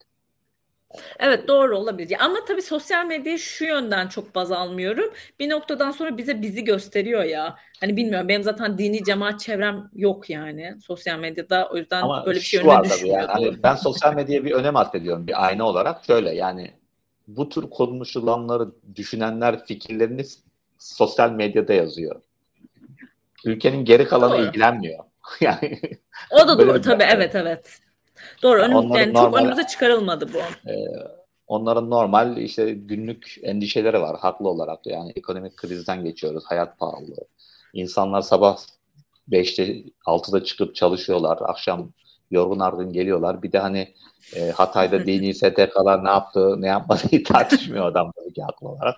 Evet doğru olabilir. Ama tabii sosyal medyayı şu yönden çok baz almıyorum. Bir noktadan sonra bize bizi gösteriyor ya. Hani bilmiyorum benim zaten dini cemaat çevrem yok yani sosyal medyada. O yüzden Ama böyle bir şey önüme düşmüyor. Yani. Hani ben sosyal medyaya bir önem atfediyorum bir ayna olarak. Şöyle yani bu tür konuşulanları düşünenler fikirlerini sosyal medyada yazıyor. Ülkenin geri kalanı doğru. ilgilenmiyor. <laughs> yani o da doğru tabii evet evet. Doğru. Önüm, yani, yani normal, çok önümüze çıkarılmadı bu. E, onların normal işte günlük endişeleri var haklı olarak. Yani ekonomik krizden geçiyoruz. Hayat pahalı. İnsanlar sabah 5'te 6'da çıkıp çalışıyorlar. Akşam yorgun argın geliyorlar. Bir de hani e, Hatay'da <laughs> dini STK'lar ne yaptı, ne yapmadığı <laughs> tartışmıyor adam tabii ki haklı olarak.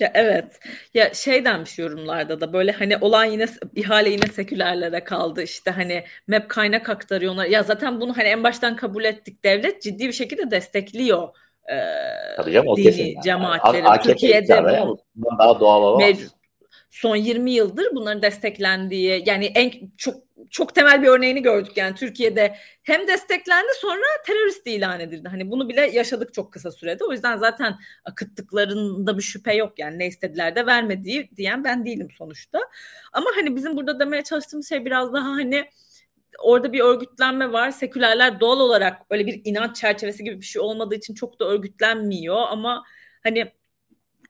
ya evet. Ya şey denmiş yorumlarda da böyle hani olan yine ihale yine sekülerlere kaldı. İşte hani map kaynak aktarıyorlar. Ya zaten bunu hani en baştan kabul ettik. Devlet ciddi bir şekilde destekliyor. Ee, Tabii canım, o dini kesin. cemaatleri. Yani. Türkiye'de bu. Daha doğal olamaz. Mev- son 20 yıldır bunların desteklendiği yani en çok çok temel bir örneğini gördük yani Türkiye'de hem desteklendi sonra terörist ilan edildi. Hani bunu bile yaşadık çok kısa sürede. O yüzden zaten akıttıklarında bir şüphe yok yani ne istediler de vermediği diyen ben değilim sonuçta. Ama hani bizim burada demeye çalıştığımız şey biraz daha hani orada bir örgütlenme var. Sekülerler doğal olarak öyle bir inanç çerçevesi gibi bir şey olmadığı için çok da örgütlenmiyor ama hani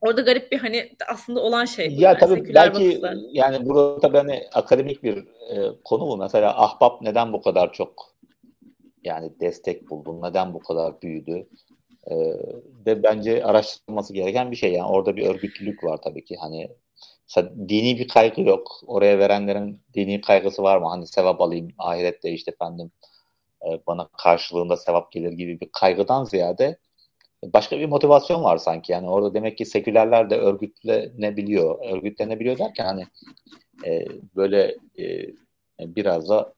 Orada garip bir hani aslında olan şey. Bu ya yani, tabii belki bakışlar. yani burada tabii hani akademik bir e, konu mu? Mesela ahbap neden bu kadar çok yani destek buldu? Neden bu kadar büyüdü? E, de bence araştırılması gereken bir şey. Yani orada bir örgütlülük var tabii ki. Hani dini bir kaygı yok. Oraya verenlerin dini kaygısı var mı? Hani sevap alayım ahirette işte efendim e, bana karşılığında sevap gelir gibi bir kaygıdan ziyade başka bir motivasyon var sanki. Yani orada demek ki sekülerler de örgütlenebiliyor. Örgütlenebiliyor derken hani e, böyle e, biraz da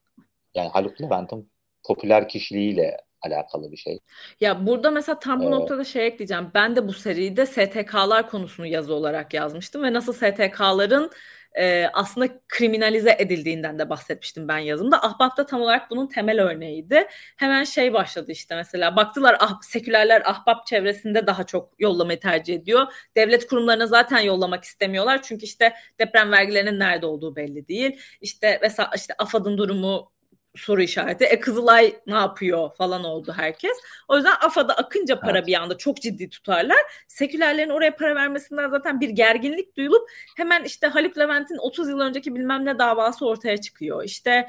yani Haluk Levent'in popüler kişiliğiyle alakalı bir şey. Ya burada mesela tam bu ee, noktada şey ekleyeceğim. Ben de bu seride STK'lar konusunu yazı olarak yazmıştım ve nasıl STK'ların e, aslında kriminalize edildiğinden de bahsetmiştim ben yazımda. Ahbap da tam olarak bunun temel örneğiydi. Hemen şey başladı işte mesela baktılar ah, sekülerler ahbap çevresinde daha çok yollamayı tercih ediyor. Devlet kurumlarına zaten yollamak istemiyorlar çünkü işte deprem vergilerinin nerede olduğu belli değil. İşte mesela işte AFAD'ın durumu soru işareti. E Kızılay ne yapıyor falan oldu herkes. O yüzden AFA'da akınca para evet. bir anda çok ciddi tutarlar. Sekülerlerin oraya para vermesinden zaten bir gerginlik duyulup hemen işte Haluk Levent'in 30 yıl önceki bilmem ne davası ortaya çıkıyor. İşte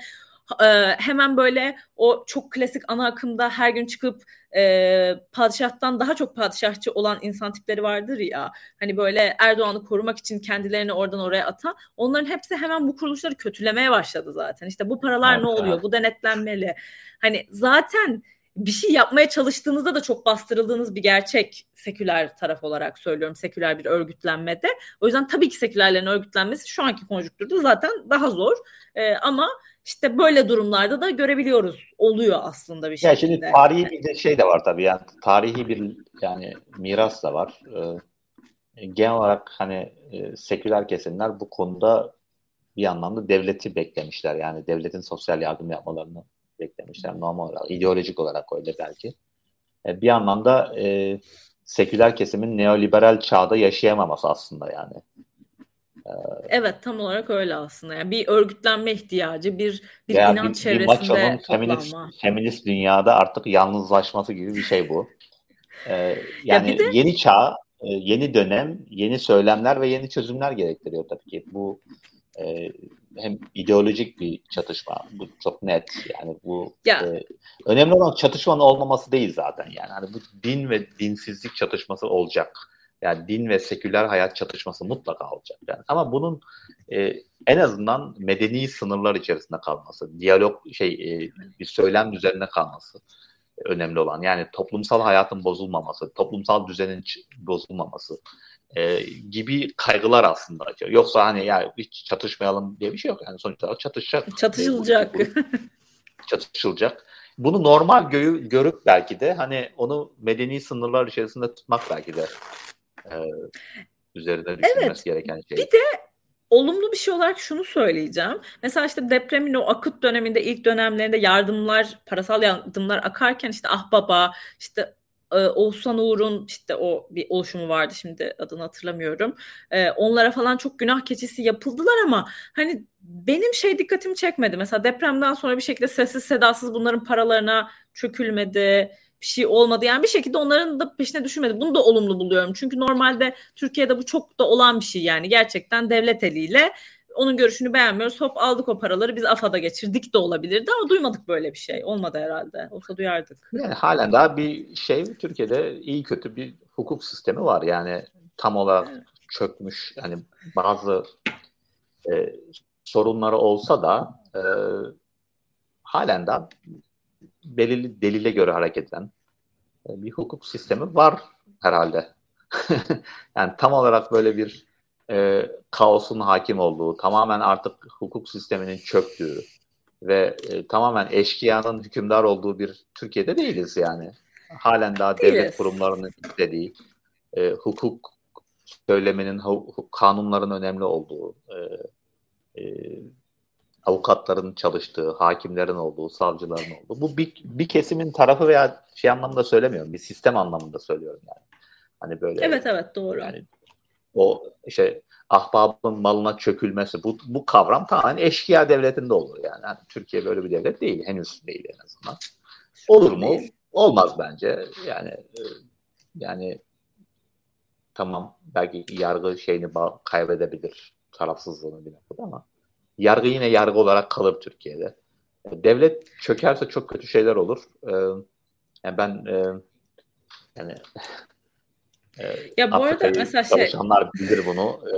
e, hemen böyle o çok klasik ana akımda her gün çıkıp e, padişahtan daha çok padişahçı olan insan tipleri vardır ya. Hani böyle Erdoğan'ı korumak için kendilerini oradan oraya atan. Onların hepsi hemen bu kuruluşları kötülemeye başladı zaten. İşte bu paralar evet, ne oluyor? Evet. Bu denetlenmeli. Hani zaten bir şey yapmaya çalıştığınızda da çok bastırıldığınız bir gerçek seküler taraf olarak söylüyorum. Seküler bir örgütlenmede. O yüzden tabii ki sekülerlerin örgütlenmesi şu anki konjüktürde zaten daha zor. Ee, ama işte böyle durumlarda da görebiliyoruz. Oluyor aslında bir şekilde. Ya şimdi tarihi bir de şey de var tabii yani tarihi bir yani miras da var. Ee, genel olarak hani e, seküler kesimler bu konuda bir anlamda devleti beklemişler. Yani devletin sosyal yardım yapmalarını beklemişler normal olarak. ideolojik olarak öyle belki. E, bir anlamda e, seküler kesimin neoliberal çağda yaşayamaması aslında yani. Evet tam olarak öyle aslında. Yani bir örgütlenme ihtiyacı, bir bir Veya inanç bir, çevresinde bir feminist, feminist dünyada artık yalnızlaşması gibi bir şey bu. <laughs> Ee, yani ya de, yeni çağ, e, yeni dönem, yeni söylemler ve yeni çözümler gerektiriyor tabii ki. Bu e, hem ideolojik bir çatışma, bu çok net. Yani bu ya. e, önemli olan çatışmanın olmaması değil zaten. Yani hani bu din ve dinsizlik çatışması olacak yani din ve seküler hayat çatışması mutlaka olacak. Yani. Ama bunun e, en azından medeni sınırlar içerisinde kalması, diyalog şey e, bir söylem üzerine kalması önemli olan. Yani toplumsal hayatın bozulmaması, toplumsal düzenin bozulmaması e, gibi kaygılar aslında. Yoksa hani ya hiç çatışmayalım diye bir şey yok. Yani sonuçta çatışacak. Çatışılacak. çatışılacak. Bunu normal gö- görüp belki de hani onu medeni sınırlar içerisinde tutmak belki de e, üzerine düşünmesi evet, gereken şey. Bir de olumlu bir şey olarak şunu söyleyeceğim. Mesela işte depremin o akut döneminde ilk dönemlerinde yardımlar, parasal yardımlar akarken işte ah baba işte e, Oğuzhan Uğur'un işte o bir oluşumu vardı şimdi adını hatırlamıyorum. E, onlara falan çok günah keçisi yapıldılar ama hani benim şey dikkatimi çekmedi. Mesela depremden sonra bir şekilde sessiz sedasız bunların paralarına çökülmedi bir şey olmadı. Yani bir şekilde onların da peşine düşmedi. Bunu da olumlu buluyorum. Çünkü normalde Türkiye'de bu çok da olan bir şey yani. Gerçekten devlet eliyle onun görüşünü beğenmiyoruz. Hop aldık o paraları biz AFAD'a geçirdik de olabilirdi ama duymadık böyle bir şey. Olmadı herhalde. Olsa duyardık. Yani halen daha bir şey Türkiye'de iyi kötü bir hukuk sistemi var. Yani tam olarak evet. çökmüş. Yani bazı e, sorunları olsa da e, halen daha belirli delile göre hareket eden e, bir hukuk sistemi var herhalde. <laughs> yani tam olarak böyle bir e, kaosun hakim olduğu, tamamen artık hukuk sisteminin çöktüğü ve e, tamamen eşkıyanın hükümdar olduğu bir Türkiye'de değiliz yani. Halen daha değiliz. devlet kurumlarının istediği, e, hukuk söyleminin, kanunların önemli olduğu, e, e, avukatların çalıştığı, hakimlerin olduğu, savcıların olduğu. Bu bir, bir kesimin tarafı veya şey anlamında söylemiyorum. Bir sistem anlamında söylüyorum yani. Hani böyle. Evet evet doğru. Yani o işte ahbabın malına çökülmesi bu, bu kavram tamamen eşkıya devletinde olur yani. yani. Türkiye böyle bir devlet değil. Henüz değil en azından. Olur mu? Olmaz bence. Yani yani tamam belki yargı şeyini kaybedebilir tarafsızlığını bir noktada ama yargı yine yargı olarak kalır Türkiye'de. Devlet çökerse çok kötü şeyler olur. Ee, yani ben e, yani e, ya bu arada mesela şey çalışanlar bilir bunu. E,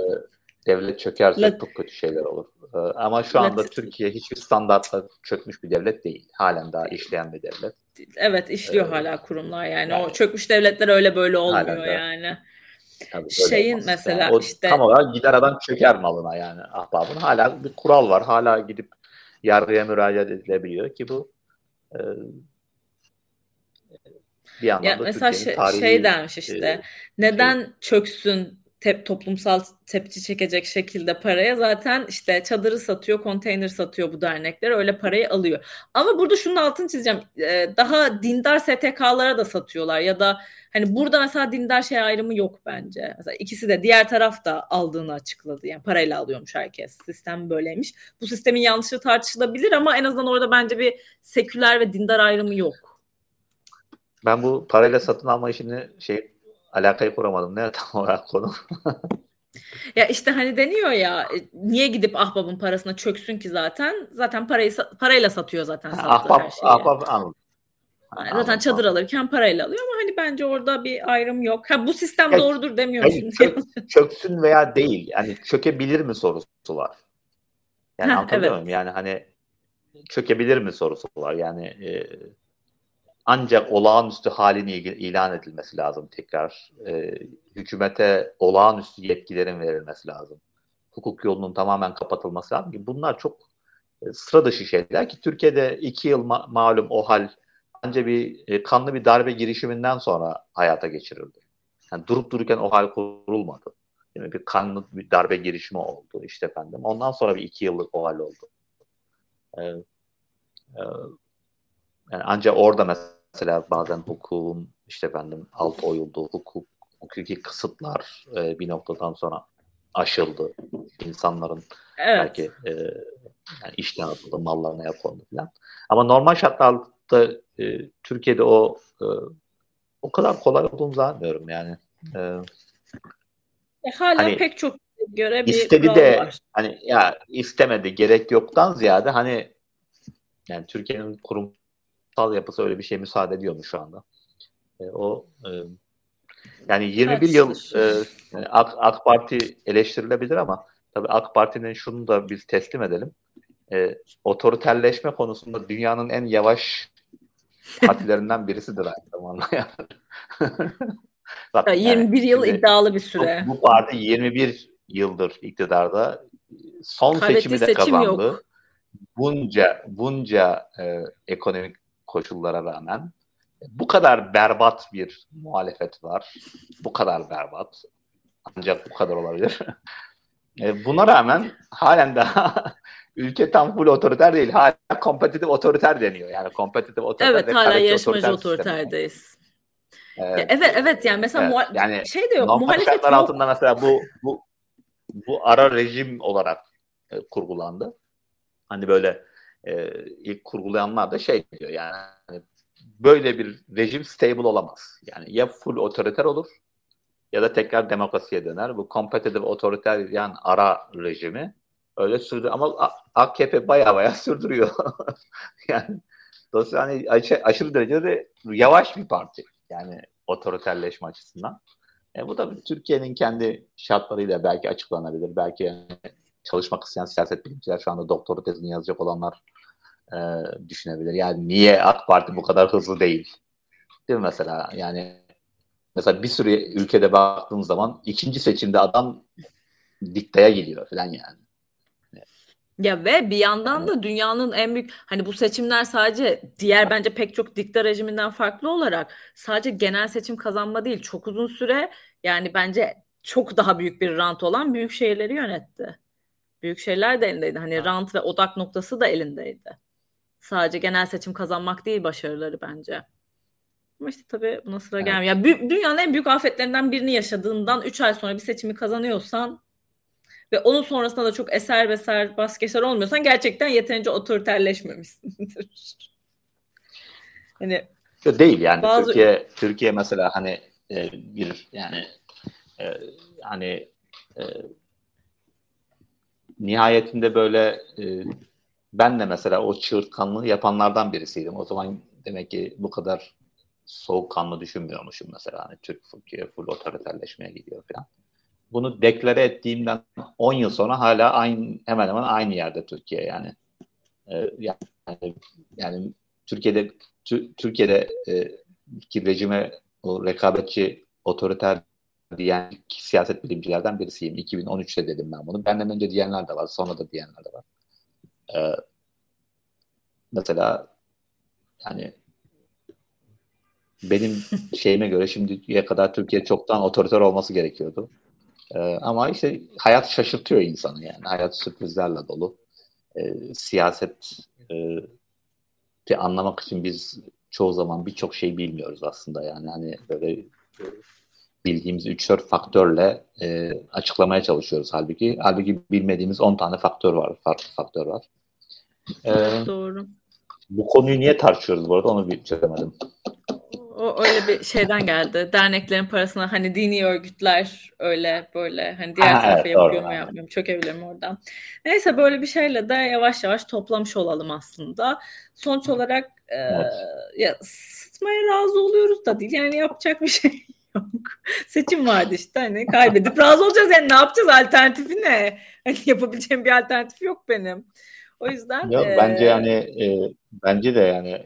devlet çökerse Lat- çok kötü şeyler olur. E, ama şu anda Lat- Türkiye hiçbir standartla çökmüş bir devlet değil. Halen daha işleyen bir devlet. Evet işliyor ee, hala kurumlar yani. yani. O çökmüş devletler öyle böyle olmuyor yani. Tabii Şeyin mesela yani işte tam olarak gider adam çöker malına yani ahbabın. Hala bir kural var. Hala gidip yargıya müracaat edilebiliyor ki bu e, bir anlamda ya mesela şey, şey dermiş işte e, neden şey, çöksün tep, toplumsal tepki çekecek şekilde paraya zaten işte çadırı satıyor, konteyner satıyor bu dernekler öyle parayı alıyor. Ama burada şunun altını çizeceğim. Ee, daha dindar STK'lara da satıyorlar ya da hani burada mesela dindar şey ayrımı yok bence. Mesela ikisi de diğer taraf da aldığını açıkladı. Yani parayla alıyormuş herkes. Sistem böyleymiş. Bu sistemin yanlışı tartışılabilir ama en azından orada bence bir seküler ve dindar ayrımı yok. Ben bu parayla satın alma işini şey alakayı kuramadım. Ne tam <laughs> olarak konu? ya işte hani deniyor ya e, niye gidip ahbabın parasına çöksün ki zaten? Zaten parayı parayla satıyor zaten sattığı ahbap, her şeyi. Ahbap anladım. Yani zaten anladım, çadır alırken parayla alıyor ama hani bence orada bir ayrım yok. Ha bu sistem evet, doğrudur demiyorum yani şimdi. Çök, çöksün veya değil. Yani çökebilir mi sorusu var. Yani ha, anlatabiliyor evet. Yani hani çökebilir mi sorusu var. Yani e, ancak olağanüstü halini ilan edilmesi lazım tekrar. E, hükümete olağanüstü yetkilerin verilmesi lazım. Hukuk yolunun tamamen kapatılması lazım. Bunlar çok e, sıra dışı şeyler ki Türkiye'de iki yıl ma- malum o hal ancak bir e, kanlı bir darbe girişiminden sonra hayata geçirildi. Yani durup dururken o hal kurulmadı. Yani bir kanlı bir darbe girişimi oldu işte efendim. Ondan sonra bir iki yıllık o hal oldu. Ee, e, yani ancak orada mesela mesela bazen hukukun işte efendim alt oyuldu, hukuk, hukuki kısıtlar e, bir noktadan sonra aşıldı. İnsanların evet. belki e, yani işten atıldı, mallarına yapıldı falan. Ama normal şartlarda e, Türkiye'de o e, o kadar kolay olduğunu zannediyorum yani. E, e, hala hani, pek çok göre bir istedi de var. hani ya istemedi gerek yoktan ziyade hani yani Türkiye'nin kurum yapısal yapısı öyle bir şey müsaade ediyor mu şu anda? E, o e, yani 21 evet, yıl e, yani AK, AK Parti eleştirilebilir ama tabii AK Parti'nin şunu da biz teslim edelim. E, otoriterleşme konusunda dünyanın en yavaş partilerinden birisidir aynı zamanda. Yani. <laughs> Bak, 21 yani, yıl iddialı bir süre. Bu, bu parti 21 yıldır iktidarda. Son Kaybettiği seçimi de seçim kazandı. Yok. Bunca bunca e, ekonomik koşullara rağmen bu kadar berbat bir muhalefet var. Bu kadar berbat. Ancak bu kadar olabilir. <laughs> E, buna rağmen halen daha <laughs> ülke tam full otoriter değil. Hala kompetitif otoriter deniyor. Yani kompetitif otoriter. Evet hala yarışmacı otoriterdeyiz. Evet. evet evet yani mesela evet, yani şey de yok. Şartlar yok. altında mesela bu bu bu ara rejim olarak e, kurgulandı. Hani böyle e, ilk kurgulayanlar da şey diyor yani hani böyle bir rejim stable olamaz. Yani ya full otoriter olur ya da tekrar demokrasiye döner. Bu competitive otoriter yani ara rejimi öyle sürdü ama AKP baya baya <laughs> sürdürüyor. yani dolayısıyla hani aşırı derecede yavaş bir parti. Yani otoriterleşme açısından. E, bu da Türkiye'nin kendi şartlarıyla belki açıklanabilir. Belki yani çalışmak isteyen siyaset bilimciler şu anda doktora tezini yazacak olanlar e, düşünebilir. Yani niye AK Parti bu kadar hızlı değil? Değil mi mesela? Yani mesela bir sürü ülkede baktığın zaman ikinci seçimde adam diktaya geliyor falan yani. Ya ve bir yandan da dünyanın en büyük hani bu seçimler sadece diğer bence pek çok dikta rejiminden farklı olarak sadece genel seçim kazanma değil çok uzun süre yani bence çok daha büyük bir rant olan büyük şehirleri yönetti. Büyük şehirler de elindeydi. Hani rant ve odak noktası da elindeydi. Sadece genel seçim kazanmak değil başarıları bence. Ama işte tabii buna sıra evet. gelmiyor. Yani dünyanın en büyük afetlerinden birini yaşadığından 3 ay sonra bir seçimi kazanıyorsan ve onun sonrasında da çok eser beser baskeşler olmuyorsan gerçekten yeterince otoriterleşmemişsindir. <laughs> hani değil yani bazı... Türkiye Türkiye mesela hani e, bir yani e, hani e, nihayetinde böyle e, ben de mesela o çığırtkanlığı yapanlardan birisiydim. O zaman demek ki bu kadar soğukkanlı düşünmüyormuşum mesela. Hani Türk Türkiye full otoriterleşmeye gidiyor falan bunu deklare ettiğimden 10 yıl sonra hala aynı hemen hemen aynı yerde Türkiye yani. Ee, yani, yani Türkiye'de Türkiye'de e, ki rejime o rekabetçi otoriter diyen siyaset bilimcilerden birisiyim. 2013'te dedim ben bunu. Benden önce diyenler de var. Sonra da diyenler de var. Ee, mesela yani benim <laughs> şeyime göre şimdiye kadar Türkiye çoktan otoriter olması gerekiyordu. E, ama işte hayat şaşırtıyor insanı yani. Hayat sürprizlerle dolu. E, siyaset e, anlamak için biz çoğu zaman birçok şey bilmiyoruz aslında yani. Hani böyle e, bildiğimiz 3-4 faktörle e, açıklamaya çalışıyoruz halbuki. Halbuki bilmediğimiz 10 tane faktör var, farklı faktör var. E, <laughs> Doğru. Bu konuyu niye tartışıyoruz bu arada onu bir çözemedim. O öyle bir şeyden geldi. Derneklerin parasına hani dini örgütler öyle böyle hani diğer tarafa evet, yapıyor mu yapmıyor mu çökebilir mi oradan. Neyse böyle bir şeyle de yavaş yavaş toplamış olalım aslında. Sonuç olarak e, ya sıtmaya razı oluyoruz da değil yani yapacak bir <laughs> şey yok. Seçim vardı işte hani kaybedip <laughs> razı olacağız yani ne yapacağız alternatifi ne? Hani yapabileceğim bir alternatif yok benim. O yüzden yok, e, bence yani e, bence de yani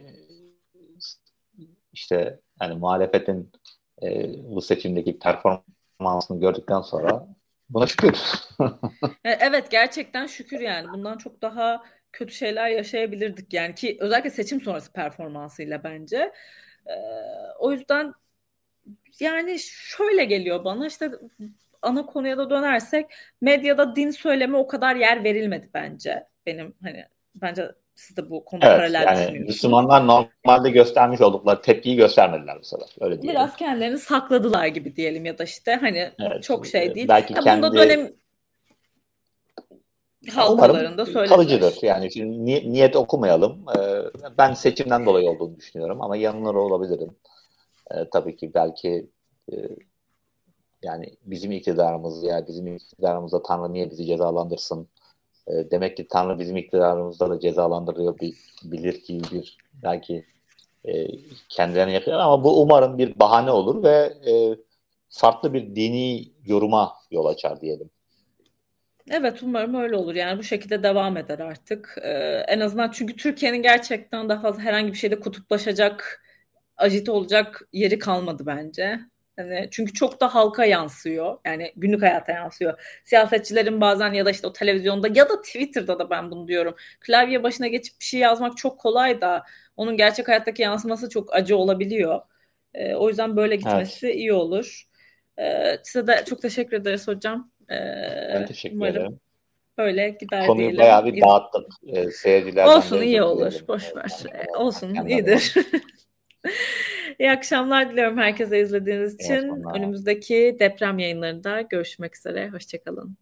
işte yani muhalefetin e, bu seçimdeki performansını gördükten sonra buna şükür. <laughs> E, evet gerçekten şükür yani. Bundan çok daha kötü şeyler yaşayabilirdik yani ki özellikle seçim sonrası performansıyla bence. Ee, o yüzden yani şöyle geliyor bana işte ana konuya da dönersek medyada din söyleme o kadar yer verilmedi bence. Benim hani bence siz de bu konuda evet, paralel yani düşünüyorsunuz. Müslümanlar normalde göstermiş oldukları tepkiyi göstermediler bu sefer. Öyle diyelim. Biraz kendilerini sakladılar gibi diyelim ya da işte hani evet, çok şey değil. Belki ya kendi... Bunda dönem halkalarında söyledim. Kalıcıdır. Yani şimdi ni- niyet okumayalım. Ee, ben seçimden dolayı olduğunu düşünüyorum ama yanılır olabilirim. Ee, tabii ki belki e, yani bizim iktidarımız ya bizim iktidarımızda Tanrı niye bizi cezalandırsın e, demek ki Tanrı bizim iktidarımızda da cezalandırıyor bilir ki bir belki e, kendilerine yapıyor ama bu umarım bir bahane olur ve e, farklı bir dini yoruma yol açar diyelim. Evet umarım öyle olur. Yani bu şekilde devam eder artık. Ee, en azından çünkü Türkiye'nin gerçekten daha fazla herhangi bir şeyde kutuplaşacak, ajite olacak yeri kalmadı bence. Hani çünkü çok da halka yansıyor. Yani günlük hayata yansıyor. Siyasetçilerin bazen ya da işte o televizyonda ya da Twitter'da da ben bunu diyorum. Klavye başına geçip bir şey yazmak çok kolay da onun gerçek hayattaki yansıması çok acı olabiliyor. E, o yüzden böyle gitmesi evet. iyi olur. E, size de çok teşekkür ederiz hocam. E, ben teşekkür umarım ederim. Böyle gider Konuyu diyelim. bayağı bir dağıttık. E, seyircilerden Olsun iyi olur. Boş ver. Olsun yani iyidir. <laughs> İyi akşamlar diliyorum herkese izlediğiniz için. Önümüzdeki deprem yayınlarında görüşmek üzere. Hoşçakalın.